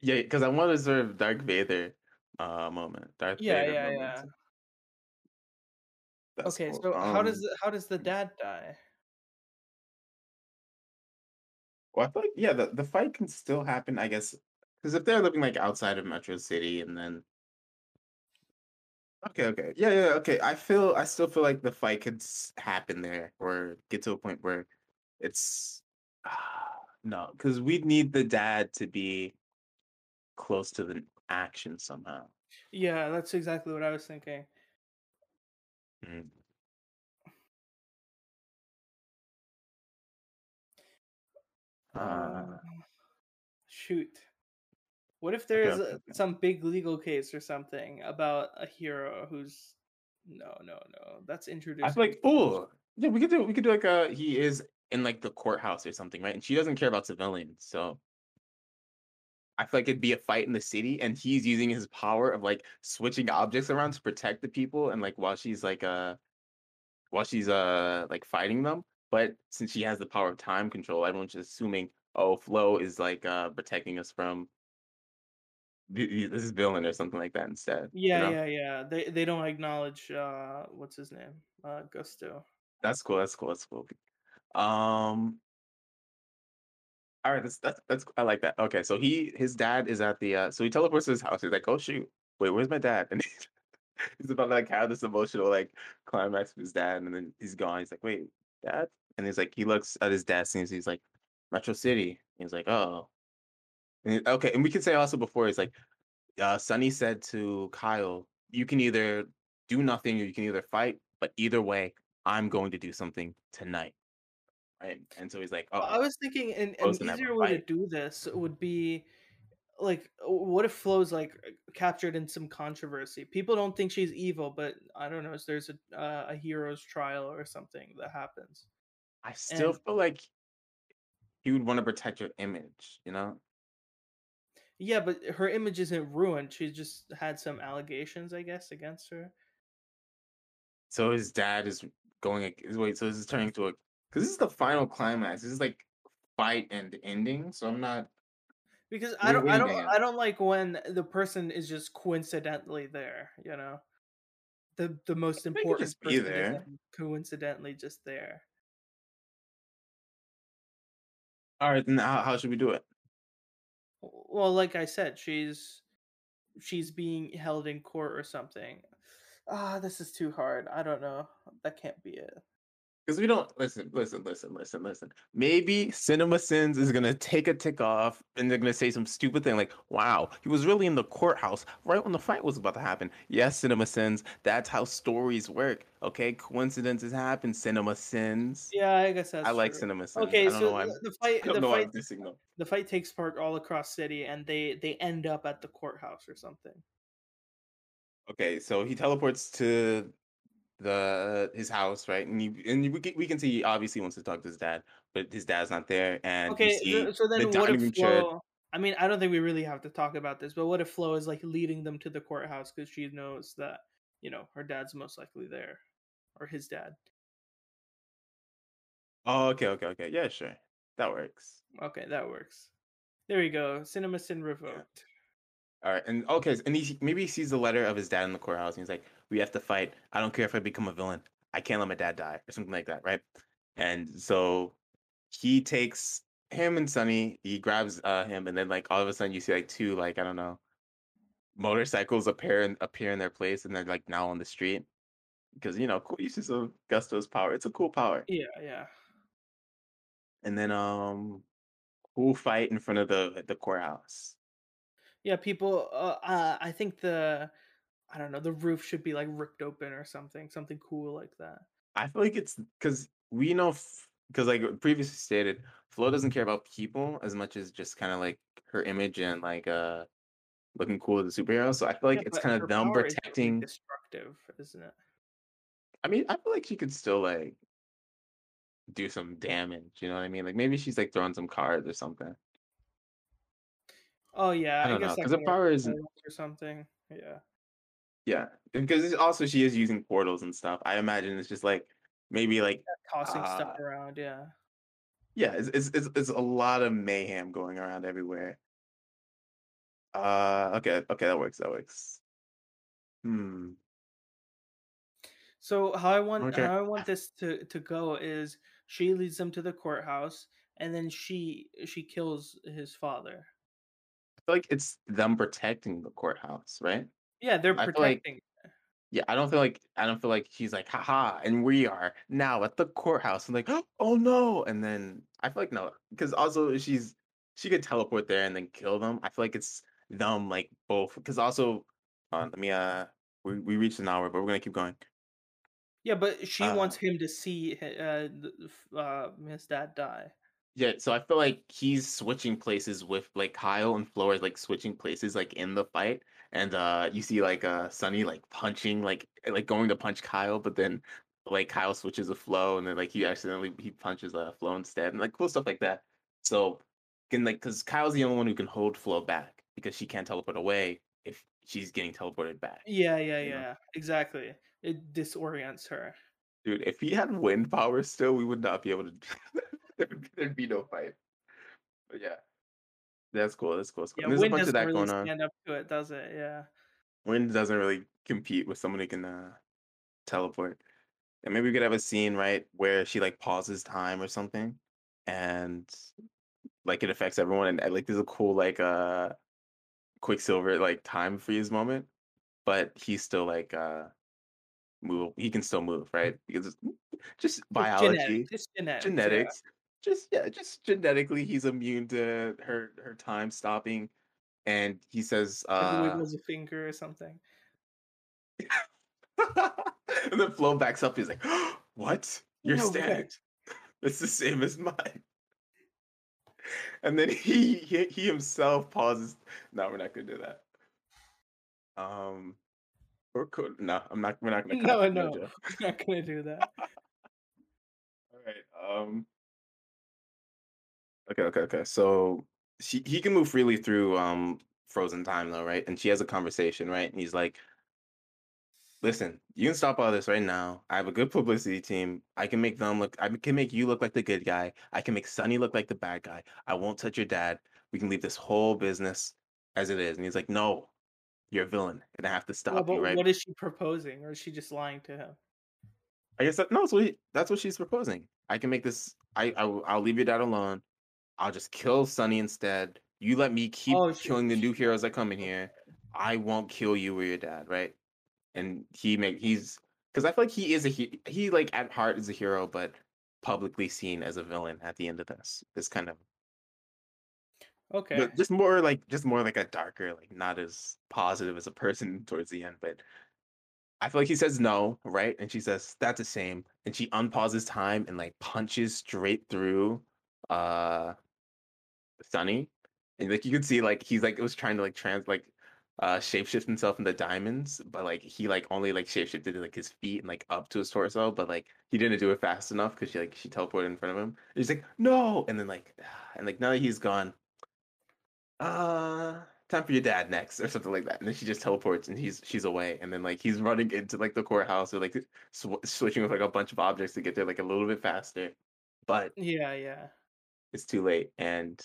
Speaker 1: Yeah, because I want to sort of Darth Vader uh moment. Darth
Speaker 2: Yeah,
Speaker 1: Vader
Speaker 2: yeah,
Speaker 1: moment.
Speaker 2: yeah.
Speaker 1: That's
Speaker 2: Okay,
Speaker 1: cool.
Speaker 2: so how does
Speaker 1: Um,
Speaker 2: the, how does the dad die?
Speaker 1: well, I feel like yeah, the, the fight can still happen, I guess, because if they're living like outside of Metro City, and then Okay, okay. Yeah, yeah, okay. I feel I still feel like the fight could happen there or get to a point where it's no, because we'd need the dad to be close to the action somehow.
Speaker 2: Yeah, that's exactly what I was thinking.
Speaker 1: Mm.
Speaker 2: Uh,
Speaker 1: Uh,
Speaker 2: shoot. What if there's
Speaker 1: okay,
Speaker 2: a, some big legal case or something about a hero who's no, no, no. That's introduced.
Speaker 1: I feel like oh yeah, we could do we could do like a he is in like the courthouse or something, right? And she doesn't care about civilians, so I feel like it'd be a fight in the city, and he's using his power of like switching objects around to protect the people, and like while she's like uh while she's uh like fighting them. But since she has the power of time control, everyone's just assuming oh Flo is like uh protecting us from th- th- this villain or something like that instead. You
Speaker 2: Yeah,
Speaker 1: know,
Speaker 2: yeah, yeah. They they don't acknowledge uh what's his name? Uh Gusto.
Speaker 1: that's cool. That's cool. That's cool. Um, all right, that's that's that's I like that. Okay, so he his dad is at the uh so he teleports to his house. He's like, oh shoot, wait, where's my dad? And he's, he's about to like have this emotional like climax with his dad, and then he's gone. He's like, wait, dad? And he's like, he looks at his dad and he's like, Metro City. He's like, oh, and he- okay. And we can say also before he's like, uh, Sonny said to Kyle, you can either do nothing or you can either fight, but either way, I'm going to do something tonight. Right. And so he's like, uh
Speaker 2: I
Speaker 1: oh,
Speaker 2: was thinking an, an
Speaker 1: gonna have a
Speaker 2: easier way to do this would be like what if Flo's like captured in some controversy? People don't think she's evil, but I don't know, if there's a uh, a hero's trial or something that happens.
Speaker 1: I still
Speaker 2: And
Speaker 1: feel like he would want to protect your image, you know?
Speaker 2: yeah, but her image isn't ruined. She just had some allegations, I guess, against her.
Speaker 1: So his dad is going wait, so this is turning to a because this is the final climax. This is like fight and ending. So I'm not
Speaker 2: Because I don't I don't? I don't like when the person is just coincidentally there, you know. The the most important
Speaker 1: just be
Speaker 2: person
Speaker 1: there.
Speaker 2: coincidentally just there.
Speaker 1: All right, then how, how should we do it?
Speaker 2: Well, like I said, she's she's being held in court or something. Ah, this is too hard. I don't know. That can't be it.
Speaker 1: Because we don't listen, listen, listen, listen, listen. Maybe Cinema Sins is gonna take a tick off and they're gonna say some stupid thing like, wow, he was really in the courthouse right when the fight was about to happen. Yes, Cinema Sins, that's how stories work. Okay, coincidences happen, Cinema Sins.
Speaker 2: Yeah, I guess that's I
Speaker 1: like
Speaker 2: true.
Speaker 1: Cinema Sins.
Speaker 2: Okay,
Speaker 1: I don't know
Speaker 2: so the, the fight the fight
Speaker 1: I'm dissing them.
Speaker 2: the fight takes part all across city and they they end up at the courthouse or something.
Speaker 1: Okay, so he teleports to the uh, his house, right? And you and we can, we can see he obviously wants to talk to his dad, but his dad's not there, and you
Speaker 2: Okay, so, so
Speaker 1: the
Speaker 2: then what if. Flo I mean, I don't think we really have to talk about this, but what if Flo is like leading them to the courthouse because she knows that, you know, her dad's most likely there. Or his dad.
Speaker 1: Oh, okay, okay, okay. Yeah, sure. That works.
Speaker 2: Okay, that works. There you go. Cinema Sin
Speaker 1: Yeah. All right. And okay, and he maybe he sees the letter of his dad in the courthouse and he's like, "We have to fight. I don't care if I become a villain. I can't let my dad die or something like that, right?" And so he takes him and Sonny, he grabs uh him and then like all of a sudden you see like two like I don't know, motorcycles appear in, appear in their place and they're like now on the street because you know, cool uses of Gusto's power. It's a cool power.
Speaker 2: Yeah, yeah.
Speaker 1: And then um cool fight in front of the the courthouse.
Speaker 2: Yeah, people uh, uh I think the I don't know, the roof should be like ripped open or something, something cool like that.
Speaker 1: I feel like it's because we know because like previously stated, Flo doesn't care about people as much as just kind of like her image and like uh looking cool as a superhero. So I feel like
Speaker 2: Yeah,
Speaker 1: it's kind of them
Speaker 2: is really
Speaker 1: protecting.
Speaker 2: destructive, isn't it?
Speaker 1: I mean, I feel like she could still like do some damage. You know what I mean? Like maybe she's like throwing some cards or something.
Speaker 2: Oh yeah,
Speaker 1: I
Speaker 2: I
Speaker 1: don't
Speaker 2: guess
Speaker 1: because
Speaker 2: can
Speaker 1: power isn't.
Speaker 2: or something. Yeah.
Speaker 1: Yeah, because also she is using portals and stuff. I imagine it's just like maybe like
Speaker 2: Tossing stuff
Speaker 1: uh
Speaker 2: around, yeah.
Speaker 1: yeah, it's it's it's, it's a lot of mayhem going around everywhere. Uh, okay, okay, that works. That works. Hmm.
Speaker 2: So how I want
Speaker 1: Okay.
Speaker 2: how I want this to to go is she leads them to the courthouse and then she she kills his father.
Speaker 1: I feel like it's them protecting the courthouse, right?
Speaker 2: Yeah, they're
Speaker 1: I feel like
Speaker 2: protecting.
Speaker 1: Yeah, I don't feel like I don't feel like she's like, haha, and we are now at the courthouse. And like, oh no. And then I feel like no, because also she's she could teleport there and then kill them. I feel like it's them like both. Because also, uh, let me uh we, we reached an hour, but we're gonna keep going.
Speaker 2: Yeah, but she
Speaker 1: Uh
Speaker 2: wants him to see uh, uh his dad die.
Speaker 1: Yeah, so I feel like he's switching places with like Kyle and Flo are like switching places like in the fight. And uh you see like uh Sunny like punching like eh, like going to punch Kyle, but then like Kyle switches a Flo, and then like he accidentally he punches uh Flo instead and like cool stuff like that. So can like because Kyle's the only one who can hold Flo back because she can't teleport away if she's getting teleported back.
Speaker 2: Yeah, yeah,
Speaker 1: You know?
Speaker 2: yeah. Exactly. It disorients her.
Speaker 1: Dude, if he had wind power still, we would not be able to there'd, there'd be no fight. But yeah. That's cool. That's cool. That's cool.
Speaker 2: Yeah,
Speaker 1: there's a bunch of
Speaker 2: doesn't
Speaker 1: that
Speaker 2: really
Speaker 1: going on.
Speaker 2: stand up to it, does it? Yeah.
Speaker 1: Wind doesn't really compete with someone who can uh, teleport. And maybe we could have a scene, right, where she like pauses time or something, and like it affects everyone. And like there's a cool like uh Quicksilver like time freeze moment, but he's still like uh move. He can still move, right? Because just
Speaker 2: It's genetics.
Speaker 1: biology,
Speaker 2: It's genetics.
Speaker 1: Genetics. Just yeah, just genetically, he's immune to her her time stopping. And he says, uh
Speaker 2: wiggles a finger or something.
Speaker 1: and then Flo backs up. He's like, "What? You're
Speaker 2: No
Speaker 1: standing? It's the same as mine." And then he he, he himself pauses. No, we're not gonna do that. Um, or could no, I'm not. We're not gonna.
Speaker 2: No,
Speaker 1: that,
Speaker 2: no, we're not gonna do that.
Speaker 1: All right. Um. Okay. Okay. Okay. So she he can move freely through um frozen time though, right? And she has a conversation, right? And he's like, Listen, you can stop all this right now. I have a good publicity team. I can make them look, I can make you look like the good guy. I can make Sunny look like the bad guy. I won't touch your dad. We can leave this whole business as it is. And he's like, No, you're a villain, and I have to
Speaker 2: Well,
Speaker 1: stop
Speaker 2: but
Speaker 1: you, right?
Speaker 2: what is she proposing, or is she just lying to him?
Speaker 1: I guess that, no, So he, that's what she's proposing. I can make this, I, I, I'll leave your dad alone. I'll just kill Sunny instead. You let me keep
Speaker 2: Oh, she,
Speaker 1: killing the new heroes that come in oh. here. I won't kill you or your dad, right? and he make he's because I feel like he is a he he like at heart is a hero, but publicly seen as a villain at the end of this. This kind of
Speaker 2: okay.
Speaker 1: but just more like just more like a darker, like not as positive as a person towards the end. But I feel like he says no, right? And she says that's the same, and she unpauses time and like punches straight through uh Sunny. And like you could see like he's like it was trying to like trans like uh shapeshift himself into diamonds, but like he like only like shapeshifted like his feet and like up to his torso, but like he didn't do it fast enough because she like she teleported in front of him. And he's like, no, and then like and like now that he's gone, uh time for your dad next or something like that. And then she just teleports and he's she's away. And then like he's running into like the courthouse or like sw- switching with like a bunch of objects to get there like a little bit faster. But
Speaker 2: Yeah, yeah.
Speaker 1: It's too late and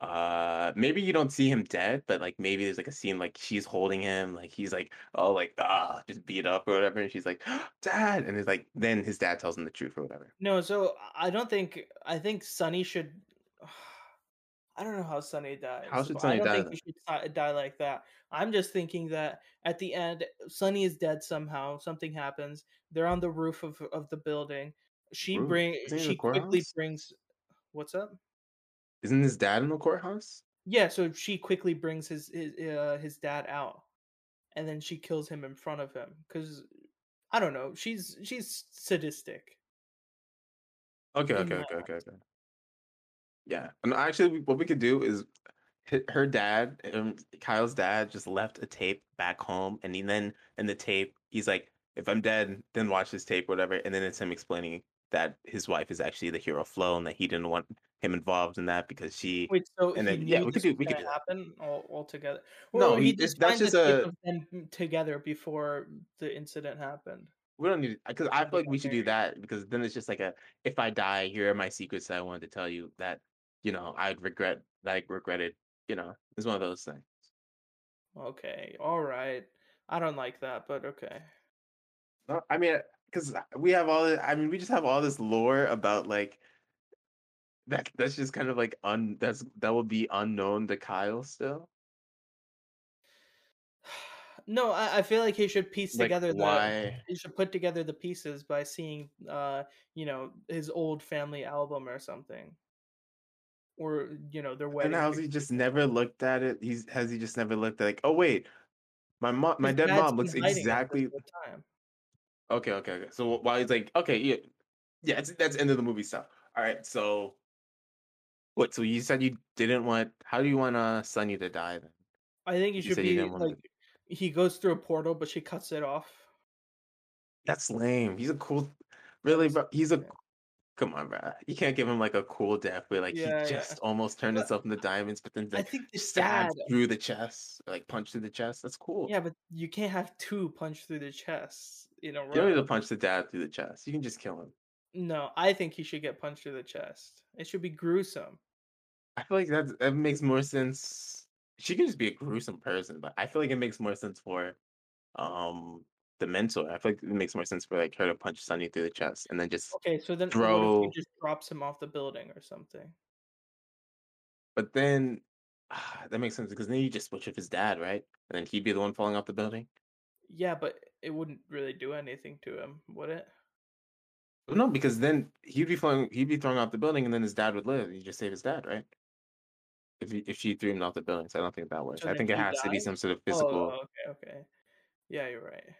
Speaker 1: uh maybe you don't see him dead but like maybe there's like a scene like she's holding him like he's like oh like ah just beat up or whatever and she's like dad and it's like then his dad tells him the truth or whatever
Speaker 2: No, so I don't think I think Sunny should. I don't know how Sunny dies.
Speaker 1: how should
Speaker 2: but I don't
Speaker 1: die
Speaker 2: think
Speaker 1: then
Speaker 2: he should die, like that. I'm just thinking that at the end, Sunny is dead somehow. Something happens. They're on the roof of of the building. She
Speaker 1: Roof.
Speaker 2: bring
Speaker 1: isn't he in
Speaker 2: she quickly brings. What's up?
Speaker 1: isn't his dad in the courthouse
Speaker 2: Yeah, so she quickly brings his his uh, his dad out, and then she kills him in front of him because I don't know. She's she's sadistic.
Speaker 1: okay okay okay okay okay yeah and actually what we could do is her dad um, kyle's dad just left a tape back home and then in the tape he's like if i'm dead then watch this tape whatever and then it's him explaining that his wife is actually the hero Flo and that he didn't want him involved in that because she
Speaker 2: Wait, so
Speaker 1: and
Speaker 2: he
Speaker 1: then yeah we could do we could do
Speaker 2: happen all, all together,
Speaker 1: no
Speaker 2: he
Speaker 1: he
Speaker 2: just
Speaker 1: that's just a
Speaker 2: them mm, together before the incident happened.
Speaker 1: we don't need because i feel like we should do that because then it's just like a if i die here are my secrets that i wanted to tell you that you know i'd regret like regretted you know it's one of those things
Speaker 2: Okay, all right. I don't like that, but okay.
Speaker 1: I mean, because we have all. the- I mean, we just have all this lore about like that. That's just kind of like un. That's that will be unknown to Kyle still.
Speaker 2: No, I, I feel like he should piece
Speaker 1: Like
Speaker 2: together the
Speaker 1: why?
Speaker 2: he should put together the pieces by seeing uh you know his old family album or something or you know their wedding.
Speaker 1: And how's he just never looked at it? He's has he just never looked at like, oh wait, my mom, my
Speaker 2: His
Speaker 1: dead mom looks
Speaker 2: been hiding it this
Speaker 1: exactly
Speaker 2: whole time.
Speaker 1: Okay, okay, okay. So while he's like, okay, yeah, yeah, it's, that's end of the movie stuff. All right, so what? So you said you didn't want. How do you want uh Sunny to die then?
Speaker 2: I think he
Speaker 1: You
Speaker 2: should be
Speaker 1: didn't
Speaker 2: like he goes through a portal, but she cuts it off.
Speaker 1: That's lame. He's a cool, really, bro. He's a come on, bro. You can't give him like a cool death where like he
Speaker 2: yeah. yeah.
Speaker 1: just almost turned
Speaker 2: But
Speaker 1: himself into diamonds, but then
Speaker 2: I think the dad.
Speaker 1: stabbed through the chest, or, like punched through the chest. That's cool.
Speaker 2: Yeah, but you can't have two punch through the chest in a
Speaker 1: You don't need to punch the dad through the chest. You can just kill him.
Speaker 2: No, I think he should get punched through the chest. It should be gruesome.
Speaker 1: I feel like that that makes more sense. She can just be a gruesome person, but I feel like it makes more sense for um the mentor. I feel like it makes more sense for like her to punch Sunny through the chest and then just
Speaker 2: Okay, so then what if she
Speaker 1: throw.
Speaker 2: just drops him off the building or something?
Speaker 1: But then ah, that makes sense because then you just switch with his dad, right? And then he'd be the one falling off the building.
Speaker 2: Yeah, but it wouldn't really do anything to him, would it?
Speaker 1: No, because then he'd be falling, he'd be thrown off the building, and then his dad would live. You just save his dad, right? If he, if she threw him off the building, so I don't think that works.
Speaker 2: So
Speaker 1: I think it has to be some sort of
Speaker 2: Oh,
Speaker 1: physical.
Speaker 2: okay, okay. Yeah, you're right.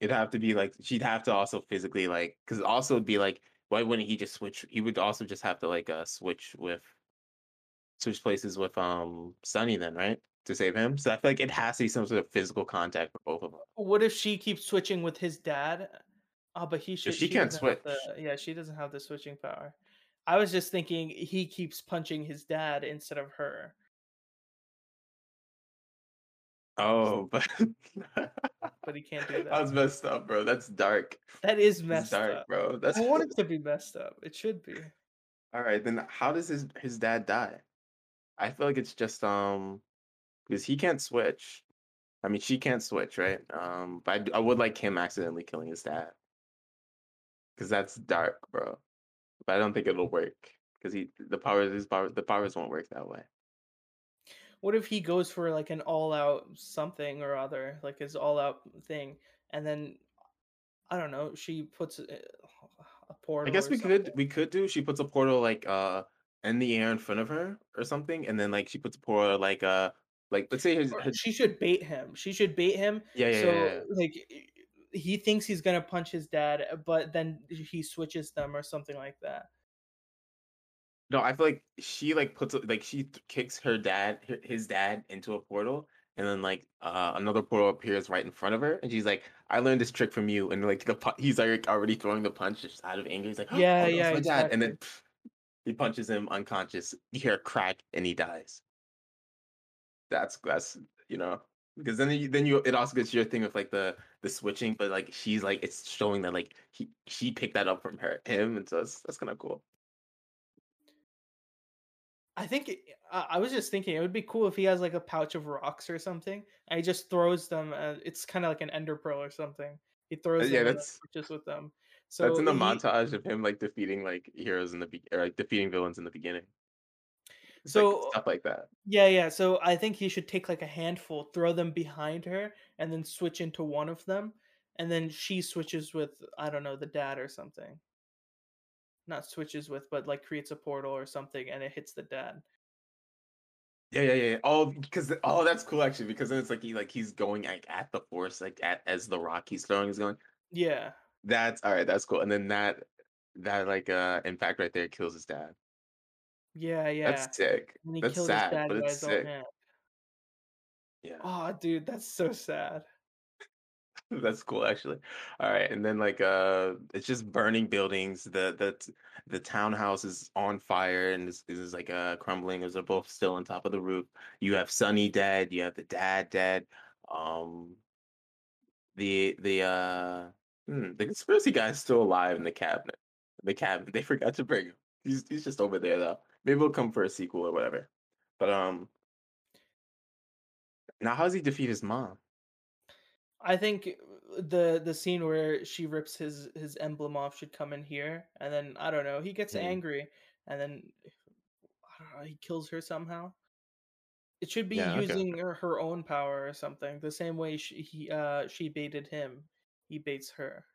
Speaker 1: It'd have to be like she'd have to also physically like because also it'd be like why wouldn't he just switch? He would also just have to like uh switch with switch places with um Sunny then, right? To save him. So I feel like it has to be some sort of physical contact for both of them.
Speaker 2: What if she keeps switching with his dad? Oh, but he should.
Speaker 1: she
Speaker 2: She
Speaker 1: can't
Speaker 2: doesn't the.
Speaker 1: switch.
Speaker 2: Yeah, she doesn't have the switching power. I was just thinking he keeps punching his dad instead of her.
Speaker 1: Oh, but
Speaker 2: But he can't do
Speaker 1: that was messed up, bro. That's dark.
Speaker 2: That is messed
Speaker 1: dark,
Speaker 2: up.
Speaker 1: bro. That's
Speaker 2: I want it to be messed up. It should be.
Speaker 1: all right. Then how does his his dad die? I feel like it's just um because he can't switch. I mean, she can't switch, right? Um, but I, I would like him accidentally killing his dad because that's dark, bro. But I don't think it'll work because he the powers his power the powers won't work that way.
Speaker 2: What if he goes for like an all-out something or other, like his all-out thing, and then I don't know, she puts a portal
Speaker 1: I guess we
Speaker 2: something.
Speaker 1: could we could do. She puts a portal like uh in the air in front of her or something, and then like she puts a portal like uh like let's say his, his
Speaker 2: she should bait him. She should bait him.
Speaker 1: yeah yeah yeah.
Speaker 2: So
Speaker 1: yeah.
Speaker 2: like he thinks he's gonna punch his dad, but then he switches them or something like that.
Speaker 1: No, I feel like she like puts like she kicks her dad his dad into a portal, and then like uh another portal appears right in front of her, and she's like, "I learned this trick from you," and like the pu- he's like already throwing the punch just out of anger. He's like,
Speaker 2: Yeah,
Speaker 1: "Oh,
Speaker 2: yeah,
Speaker 1: dad," and then pff, he punches him unconscious. You hear a crack, and he dies. That's that's you know because then you then you it also gets your thing with like the the switching, but like she's like it's showing that like he she picked that up from her him, and so that's that's kind of cool.
Speaker 2: I think it, I I was just thinking it would be cool if he has like a pouch of rocks or something, and he just throws them. Uh, it's kind of like an ender pearl or something. He
Speaker 1: Uh,
Speaker 2: throws
Speaker 1: Yeah,
Speaker 2: them
Speaker 1: that's
Speaker 2: just with them. So that's
Speaker 1: in the
Speaker 2: he,
Speaker 1: montage of him like defeating like heroes in the be- or like defeating villains in the beginning. It's like
Speaker 2: so
Speaker 1: stuff like that.
Speaker 2: yeah, yeah. So I think he should take like a handful, throw them behind her, and then switch into one of them, and then she switches with I don't know the dad or something. Not switches with, but like creates a portal or something, and it hits the dad.
Speaker 1: Yeah, yeah, yeah. yeah. Oh, because oh, that's cool actually. Because then it's like he like he's going like at the force, like at as the rock he's throwing is going.
Speaker 2: Yeah,
Speaker 1: That's all right. That's cool. And then that that like uh impact right there kills his dad.
Speaker 2: Yeah, yeah.
Speaker 1: That's sick.
Speaker 2: And he
Speaker 1: That's
Speaker 2: killed his
Speaker 1: sad,
Speaker 2: dad
Speaker 1: but
Speaker 2: by
Speaker 1: it's
Speaker 2: his own
Speaker 1: sick.
Speaker 2: hand.
Speaker 1: Yeah,
Speaker 2: Oh, dude, that's so sad.
Speaker 1: that's cool actually. All right, and then like uh, it's just burning buildings. The the the townhouse is on fire and is is like uh crumbling as they're both still on top of the roof. You have Sonny dead. You have the dad dead. Um, the the uh hmm, the conspiracy guy is still alive in the cabinet. The cabinet. They forgot to bring him. He's he's just over there though. Maybe he'll come for a sequel or whatever. But um, now how does he defeat his mom?
Speaker 2: I think uh, the the scene where she rips his his emblem off should come in here, and then I don't know. He gets
Speaker 1: Hmm.
Speaker 2: angry, and then I don't know, he kills her somehow. It should be
Speaker 1: Yeah,
Speaker 2: using
Speaker 1: okay.
Speaker 2: her her own power or something, the same way she he, uh, she baited him, he baits her.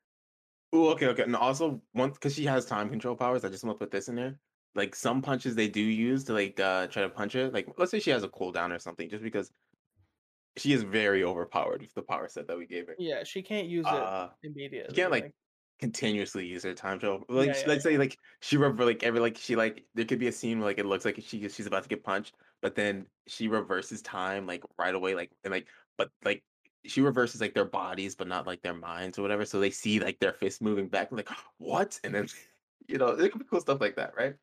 Speaker 1: Ooh, okay, okay. And also, once because she has time control powers, I just want to put this in there. Like some punches they do use to like uh try to punch her. Like let's say she has a cooldown or something, just because she is very overpowered with the power set that we gave her.
Speaker 2: Yeah, she can't use it
Speaker 1: Uh you
Speaker 2: immediately,
Speaker 1: can't like continuously use her time travel. Like
Speaker 2: Yeah, yeah,
Speaker 1: let's
Speaker 2: yeah.
Speaker 1: say like she rever like every like she like there could be a scene where like it looks like she she's about to get punched, but then she reverses time like right away, like and like but like she reverses like their bodies, but not like their minds or whatever. So they see like their fists moving back, like what? And then you know, it could be cool stuff like that, right?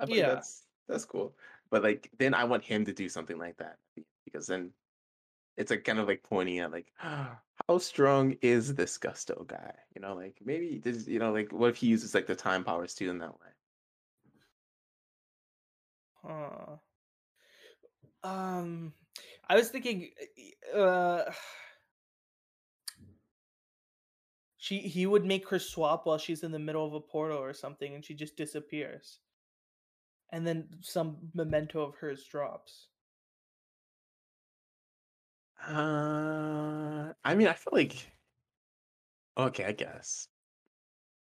Speaker 1: I
Speaker 2: Yeah.
Speaker 1: that's that's cool. But like then I want him to do something like that because then it's like kind of like pointing at like how strong is this gusto guy? You know, like maybe this, you know, like what if he uses like the time powers too in that way?
Speaker 2: Huh. Um, I was thinking, uh, she he would make her swap while she's in the middle of a portal or something, and she just disappears, and then some memento of hers drops.
Speaker 1: Uh, I mean, I feel like okay, I guess.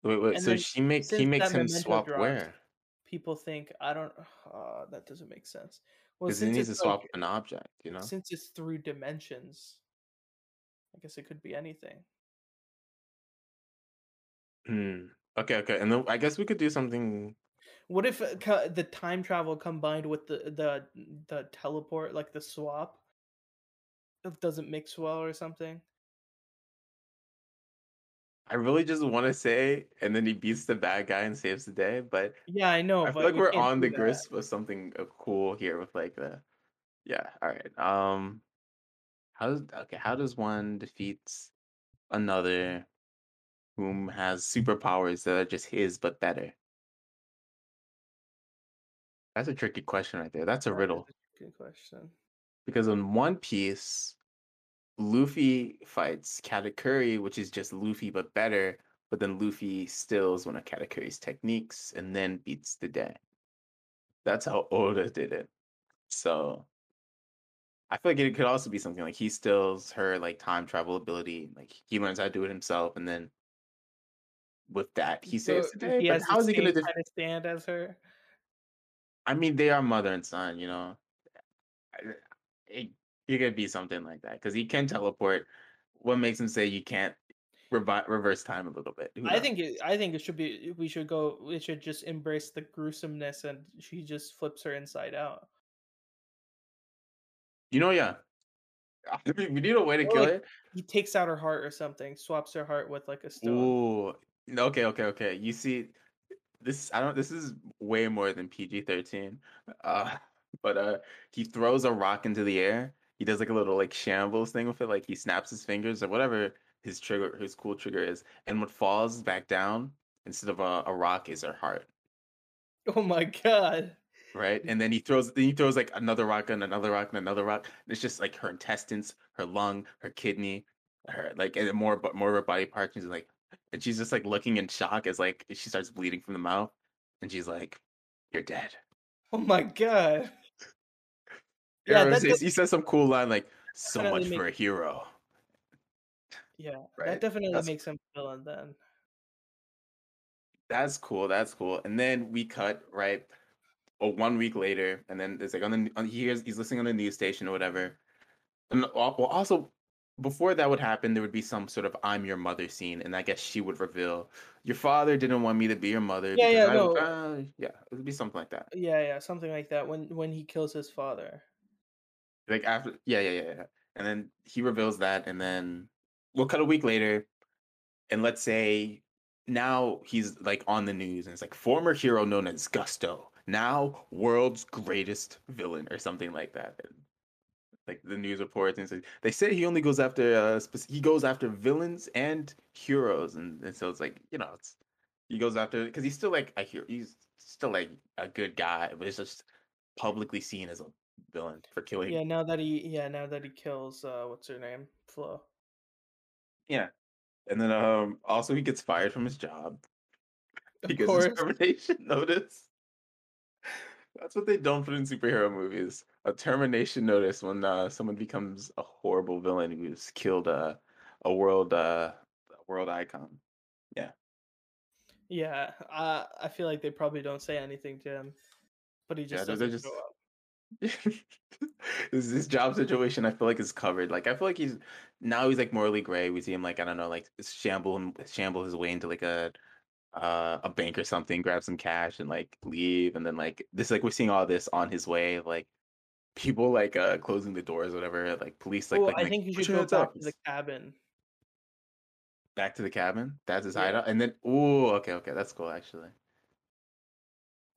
Speaker 1: Wait, wait.
Speaker 2: And
Speaker 1: So she make he makes him swap where?
Speaker 2: people think I don't. Uh, that doesn't make sense. Well,
Speaker 1: Because he needs to
Speaker 2: like
Speaker 1: swap an object. You know.
Speaker 2: since it's through dimensions, I guess it could be anything.
Speaker 1: Hmm. Okay, okay. And then I guess we could do something.
Speaker 2: What if uh, the time travel combined with the the the teleport, like the swap, doesn't mix well or something?
Speaker 1: I really just want to say, and then he beats the bad guy and saves the day, but
Speaker 2: Yeah, I know,
Speaker 1: I feel like
Speaker 2: we
Speaker 1: we're on the grist of something uh, cool here with like the yeah. All right. Um, how does okay? How does one defeat another whom has superpowers that are just his but better? That's a tricky question right there. That's a
Speaker 2: That
Speaker 1: riddle
Speaker 2: good question.
Speaker 1: because in One Piece, Luffy fights Katakuri, which is just Luffy but better. But then Luffy steals one of Katakuri's techniques and then beats the day. That's how Oda did it. So I feel like it could also be something like he steals her like time travel ability, like he learns how to do it himself, and then with that he
Speaker 2: So
Speaker 1: saves the day.
Speaker 2: he
Speaker 1: But how is he gonna?
Speaker 2: same
Speaker 1: Def-
Speaker 2: stand as her.
Speaker 1: I mean, they are mother and son, you know. I- It, it could be something like that because he can teleport. What makes him say you can't revi- reverse time a little bit? Who
Speaker 2: I
Speaker 1: knows?
Speaker 2: think it, I think it should be we should go we should just embrace the gruesomeness and she just flips her inside out.
Speaker 1: You know, yeah. We need a way to
Speaker 2: Or
Speaker 1: kill
Speaker 2: like
Speaker 1: it.
Speaker 2: he takes out her heart or something, swaps her heart with like a stone.
Speaker 1: Ooh, okay, okay, okay. You see, this I don't. This is way more than PG thirteen. Uh, but uh, he throws a rock into the air. He does like a little like shambles thing with it. Like he snaps his fingers or whatever his trigger, his cool trigger is, and what falls back down instead of a, a rock is her heart.
Speaker 2: Oh my god.
Speaker 1: right? And then he throws then he throws like another rock and another rock and another rock. It's just like her intestines, her lung, her kidney, her like and more but more of her body parts. And she's like, and she's just like looking in shock as like she starts bleeding from the mouth, and she's like, "You're dead."
Speaker 2: Oh my god. Yeah,
Speaker 1: Yeah,
Speaker 2: that
Speaker 1: he says some cool line like, "So much for a hero,"
Speaker 2: yeah, that definitely
Speaker 1: That's
Speaker 2: makes him villain then.
Speaker 1: that's cool. That's cool. And then we cut right. Or one week later, and then it's like on the on, he hears he's listening on the news station or whatever, And well, also before that would happen, there would be some sort of "I'm your mother" scene, and I guess she would reveal, "Your father didn't want me to be your mother
Speaker 2: Yeah, yeah, no.
Speaker 1: uh, yeah, it would be something like that.
Speaker 2: Yeah, yeah, something like that when when he kills his father.
Speaker 1: Like after, yeah, yeah, yeah, yeah. And then he reveals that, and then we'll cut a week later, and let's say now he's like on the news, and it's like former hero known as Gusto, now world's greatest villain, or something like that. Like the news reports and says they say he only goes after uh spec- he goes after villains and heroes and, and so it's like you know it's he goes after because he's still like a hero he's still like a good guy but it's just publicly seen as a villain for killing
Speaker 2: Yeah, now that he yeah, now that he kills uh what's her name? Flo.
Speaker 1: yeah and then um also he gets fired from his job he
Speaker 2: Of
Speaker 1: gets his termination notice that's what they don't put in superhero movies a termination notice when uh, someone becomes a horrible villain who's killed a a world uh a world icon. Yeah.
Speaker 2: Yeah, uh, I feel like they probably don't say anything to him, but he just
Speaker 1: they're
Speaker 2: doesn't
Speaker 1: just this this job situation I feel like is covered. Like I feel like he's now he's like morally gray. We see him like I don't know, like shamble him shamble his way into like a uh a bank or something, grab some cash and like leave, and then like this like we're seeing all this on his way, like people like uh closing the doors, whatever, like police like
Speaker 2: Well,
Speaker 1: like,
Speaker 2: I
Speaker 1: like
Speaker 2: think you should go back
Speaker 1: up.
Speaker 2: to the cabin.
Speaker 1: back to the cabin. That's his
Speaker 2: Yeah,
Speaker 1: hideout, and then oh, okay, okay, that's cool actually.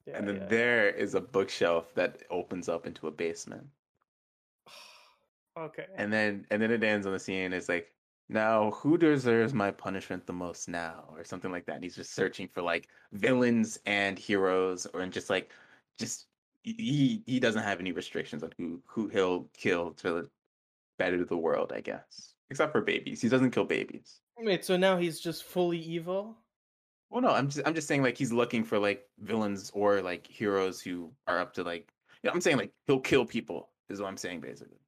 Speaker 2: yeah,
Speaker 1: And then
Speaker 2: yeah,
Speaker 1: there is a bookshelf that opens up into a basement.
Speaker 2: Okay.
Speaker 1: And then and then it ends on the scene. It's like, now who deserves my punishment the most now? Or something like that. And he's just searching for like villains and heroes or and just like just he he doesn't have any restrictions on who who he'll kill to better the world, I guess. Except for babies. He doesn't kill babies.
Speaker 2: Wait, so now he's just fully evil?
Speaker 1: Well no, I'm just I'm just saying like he's looking for like villains or like heroes who are up to like yeah, I'm saying like he'll kill people is what I'm saying basically.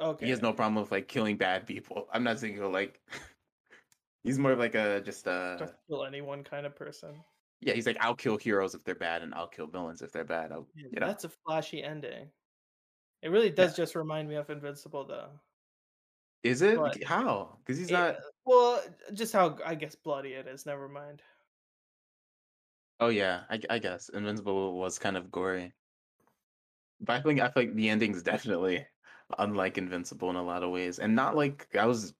Speaker 1: Okay. He has no problem with like killing bad people. I'm not saying he'll like. he's more of like a just uh
Speaker 2: Just kill anyone kind of person.
Speaker 1: Yeah. He's like I'll kill heroes if they're bad, and I'll kill villains if they're bad. I'll,
Speaker 2: Yeah,
Speaker 1: you know
Speaker 2: that's a flashy ending. It really
Speaker 1: yeah.
Speaker 2: does just remind me of Invincible, though.
Speaker 1: Is it
Speaker 2: But
Speaker 1: how? Because he's
Speaker 2: it,
Speaker 1: not.
Speaker 2: Uh, well, just how I guess bloody it is. Never mind.
Speaker 1: Oh yeah, I, I guess Invincible was kind of gory, but I think I feel like the ending's definitely unlike Invincible in a lot of ways, and not like I was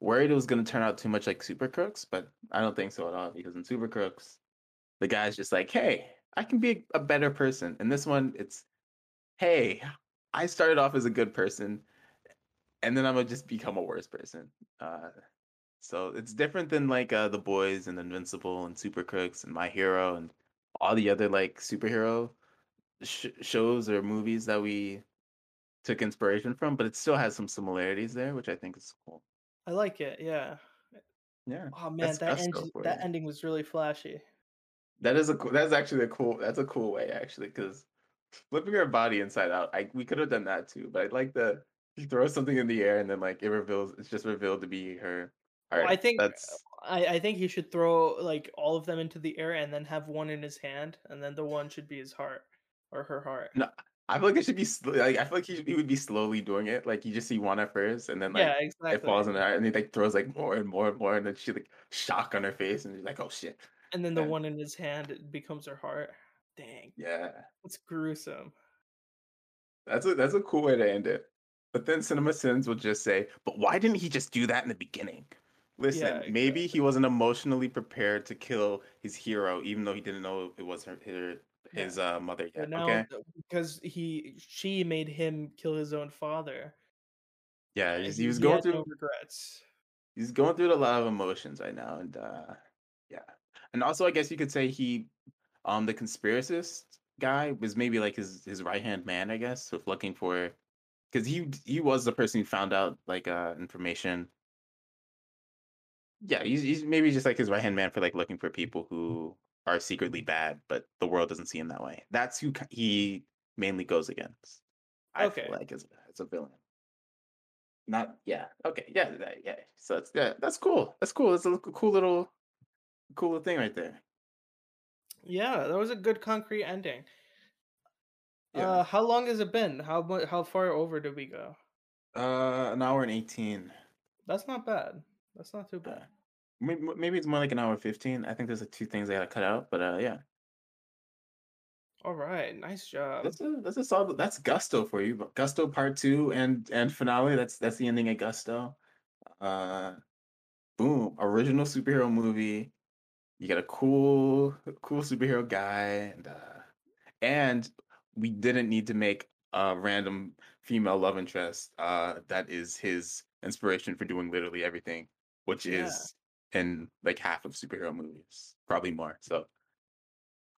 Speaker 1: worried it was gonna turn out too much like Super Crooks, but I don't think so at all. Because in Super Crooks, the guy's just like, hey, I can be a better person. And this one, it's hey, I started off as a good person, and then I'm gonna just become a worse person. Uh, so it's different than like uh, the boys and Invincible and Super Crooks and My Hero and all the other like superhero sh- shows or movies that we took inspiration from, but it still has some similarities there, which I think is cool.
Speaker 2: I like it. Yeah.
Speaker 1: Yeah,
Speaker 2: Oh man, that end that ending was really flashy.
Speaker 1: That is a cool, that's actually a cool that's a cool way actually because flipping her body inside out, I we could have done that too, but I like the she throws something in the air and then like it reveals it's just revealed to be her. All
Speaker 2: Well, I think
Speaker 1: that's
Speaker 2: I I think he should throw like all of them into the air and then have one in his hand, and then the one should be his heart or her heart.
Speaker 1: no. I feel like it should be like I feel like he, should- he would be slowly doing it. Like you just see one at first, and then
Speaker 2: Yeah,
Speaker 1: like it falls
Speaker 2: exactly.
Speaker 1: in her, and he like throws like more and more and more, and then she like shock on her face, and she's like, "Oh shit!"
Speaker 2: And then the
Speaker 1: And
Speaker 2: one in his hand it becomes her heart. Dang,
Speaker 1: yeah,
Speaker 2: that's gruesome.
Speaker 1: that's a that's a cool way to end it. But then Cinema Sins will just say, "But why didn't he just do that in the beginning?"
Speaker 2: Yeah,
Speaker 1: Listen, maybe he wasn't emotionally prepared to kill his hero, even though he didn't know it was her, her
Speaker 2: Yeah.
Speaker 1: his uh, mother yet.
Speaker 2: now
Speaker 1: Okay,
Speaker 2: because he she made him kill his own father,
Speaker 1: yeah, he was
Speaker 2: he
Speaker 1: going
Speaker 2: had no
Speaker 1: through
Speaker 2: regrets.
Speaker 1: he's going through a lot of emotions right now, and uh, and also I guess you could say he um the conspiracist guy was maybe like his his right hand man, I guess, with looking for because he he was the person who found out like uh information. Yeah, he's, he's maybe just like his right hand man for like looking for people who are secretly bad, but the world doesn't see him that way. That's who he mainly goes against. I feel
Speaker 2: Okay.
Speaker 1: like as as a villain. Not yeah okay yeah that, yeah so it's yeah that's cool that's cool it's a cool little cool thing right there
Speaker 2: Yeah, that was a good concrete ending.
Speaker 1: yeah
Speaker 2: Uh, how long has it been? How how far over did we go?
Speaker 1: uh an hour and 18
Speaker 2: That's not bad. That's not too
Speaker 1: uh,
Speaker 2: bad.
Speaker 1: maybe, maybe it's more like an hour 15 i think there's like two things i gotta cut out but uh yeah
Speaker 2: All right, nice job.
Speaker 1: that's a that's a solid that's gusto for you but gusto part two and and finale that's that's the ending of gusto uh boom original superhero movie you got a cool cool superhero guy and uh and we didn't need to make a random female love interest uh that is his inspiration for doing literally everything which
Speaker 2: Yeah,
Speaker 1: is in like half of superhero movies probably more so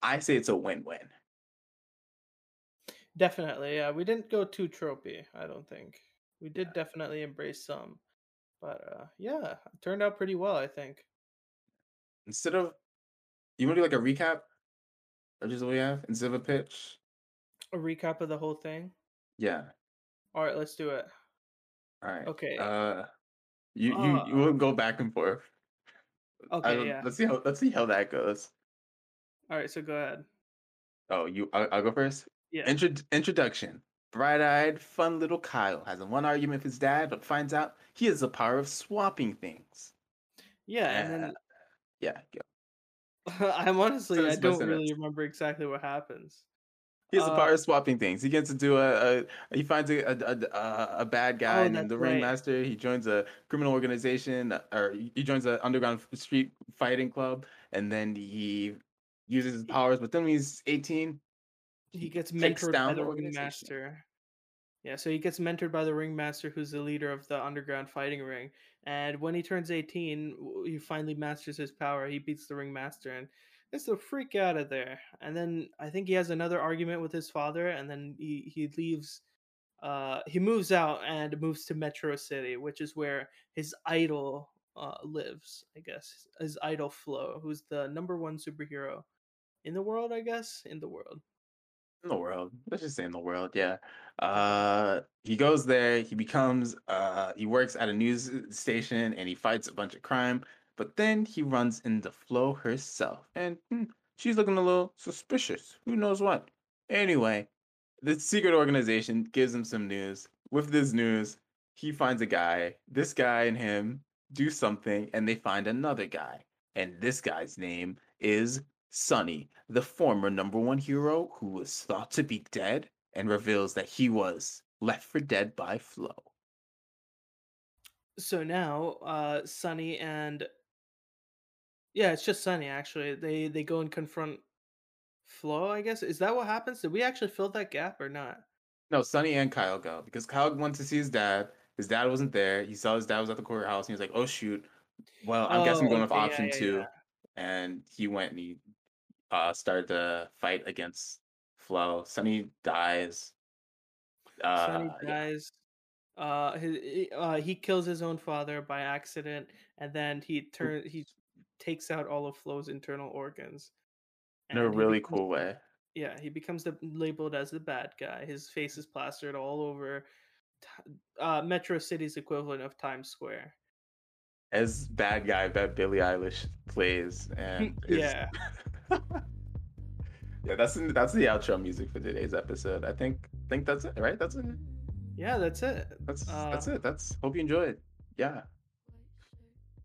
Speaker 1: i say it's a win-win
Speaker 2: definitely. Yeah, we didn't go too tropey. I don't think we did
Speaker 1: yeah
Speaker 2: definitely embrace some, but uh, yeah, it turned out pretty well. I think
Speaker 1: instead of you want to do like a recap of just what we have instead of a pitch
Speaker 2: a recap of the whole thing.
Speaker 1: Yeah.
Speaker 2: All right, let's do it.
Speaker 1: All right.
Speaker 2: Okay.
Speaker 1: Uh, you you
Speaker 2: Uh,
Speaker 1: you will go back and forth.
Speaker 2: Okay, yeah.
Speaker 1: let's see how let's see how that goes.
Speaker 2: All right, so go ahead.
Speaker 1: Oh, you I'll, I'll go first.
Speaker 2: Yeah.
Speaker 1: Intro, introduction. Bright-eyed, fun little Kyle has a one argument with his dad, but finds out he has the power of swapping things.
Speaker 2: Yeah, and
Speaker 1: Uh,
Speaker 2: then
Speaker 1: yeah, go.
Speaker 2: I'm honestly I don't really
Speaker 1: sentence.
Speaker 2: remember exactly what happens.
Speaker 1: He has the
Speaker 2: Uh,
Speaker 1: power of swapping things. He gets to do a, a he finds a, a, a, a bad guy
Speaker 2: Oh, that's
Speaker 1: the
Speaker 2: right.
Speaker 1: Ringmaster. He joins a criminal organization, uh, or he joins an underground street fighting club, and then he uses his powers. But then when he's 18,
Speaker 2: he gets mentored by the ringmaster. Yeah, so he gets mentored by the ringmaster, who's the leader of the underground fighting ring. And when he turns eighteen, he finally masters his power. He beats the ringmaster and gets the freak out of there. And then I think he has another argument with his father, and then he he leaves. Uh, he moves out and moves to Metro City, which is where his idol uh, lives. I guess his idol Flo, who's the number one superhero in the world. I guess in the world.
Speaker 1: In the world. Let's just say in the world, yeah. Uh, he goes there. He becomes. Uh, he works at a news station and he fights a bunch of crime. But then he runs into Flo herself, and hmm, she's looking a little suspicious. Who knows what? Anyway, the secret organization gives him some news. With this news, he finds a guy. This guy and him do something, and they find another guy. And this guy's name is Sonny, the former number one hero who was thought to be dead, and reveals that he was left for dead by Flo.
Speaker 2: So now, uh, Sunny and yeah, it's just Sunny actually. They they go and confront Flo. I guess is that what happens? Did we actually fill that gap or not?
Speaker 1: No, Sonny and Kyle go because Kyle went to see his dad. His dad wasn't there. He saw his dad was at the courthouse, and he was like, "Oh shoot, well, I guess I'm
Speaker 2: Oh,
Speaker 1: going with
Speaker 2: yeah,
Speaker 1: option
Speaker 2: yeah,
Speaker 1: two.
Speaker 2: yeah.
Speaker 1: And he went and he uh, started to fight against Flo. Sonny dies.
Speaker 2: Sunny
Speaker 1: Uh, yeah,
Speaker 2: dies. Uh, his, he- uh, he kills his own father by accident, and then he turn he takes out all of Flo's internal organs.
Speaker 1: in a really
Speaker 2: becomes
Speaker 1: cool way.
Speaker 2: Yeah, he becomes the labeled as the bad guy. His face is plastered all over uh, Metro City's equivalent of Times Square.
Speaker 1: as bad guy that Billie Eilish plays, and is
Speaker 2: Yeah.
Speaker 1: that's that's the outro music for today's episode. I think think that's it, right? That's it.
Speaker 2: Yeah, that's it.
Speaker 1: That's
Speaker 2: Uh,
Speaker 1: that's it. That's hope you enjoyed. Yeah.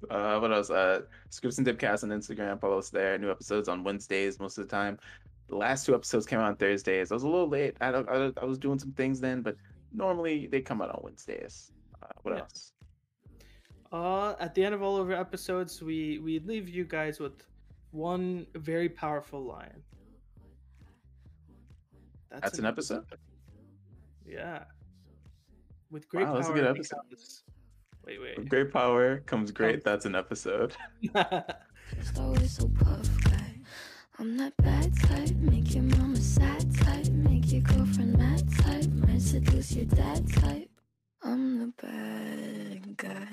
Speaker 1: Uh, what else? Uh, Scripts and Dipcast on Instagram. Follow us there. New episodes on Wednesdays most of the time. The last two episodes came out on Thursdays. I was a little late. I I, I was doing some things then, but normally they come out on Wednesdays. Uh, what
Speaker 2: Yeah.
Speaker 1: else?
Speaker 2: Uh, at the end of all of our episodes, we we leave you guys with one very powerful lion.
Speaker 1: That's an episode.
Speaker 2: Yeah. With great
Speaker 1: Wow, that's a
Speaker 2: power
Speaker 1: good episode.
Speaker 2: comes- Wait,
Speaker 1: With
Speaker 2: wait.
Speaker 1: great power comes great.
Speaker 2: Comes-
Speaker 1: That's an episode.
Speaker 3: Slow is so puff guy. I'm that bad type, make your mama sad type, make your girlfriend mad type, might seduce your dad type. I'm the bad guy.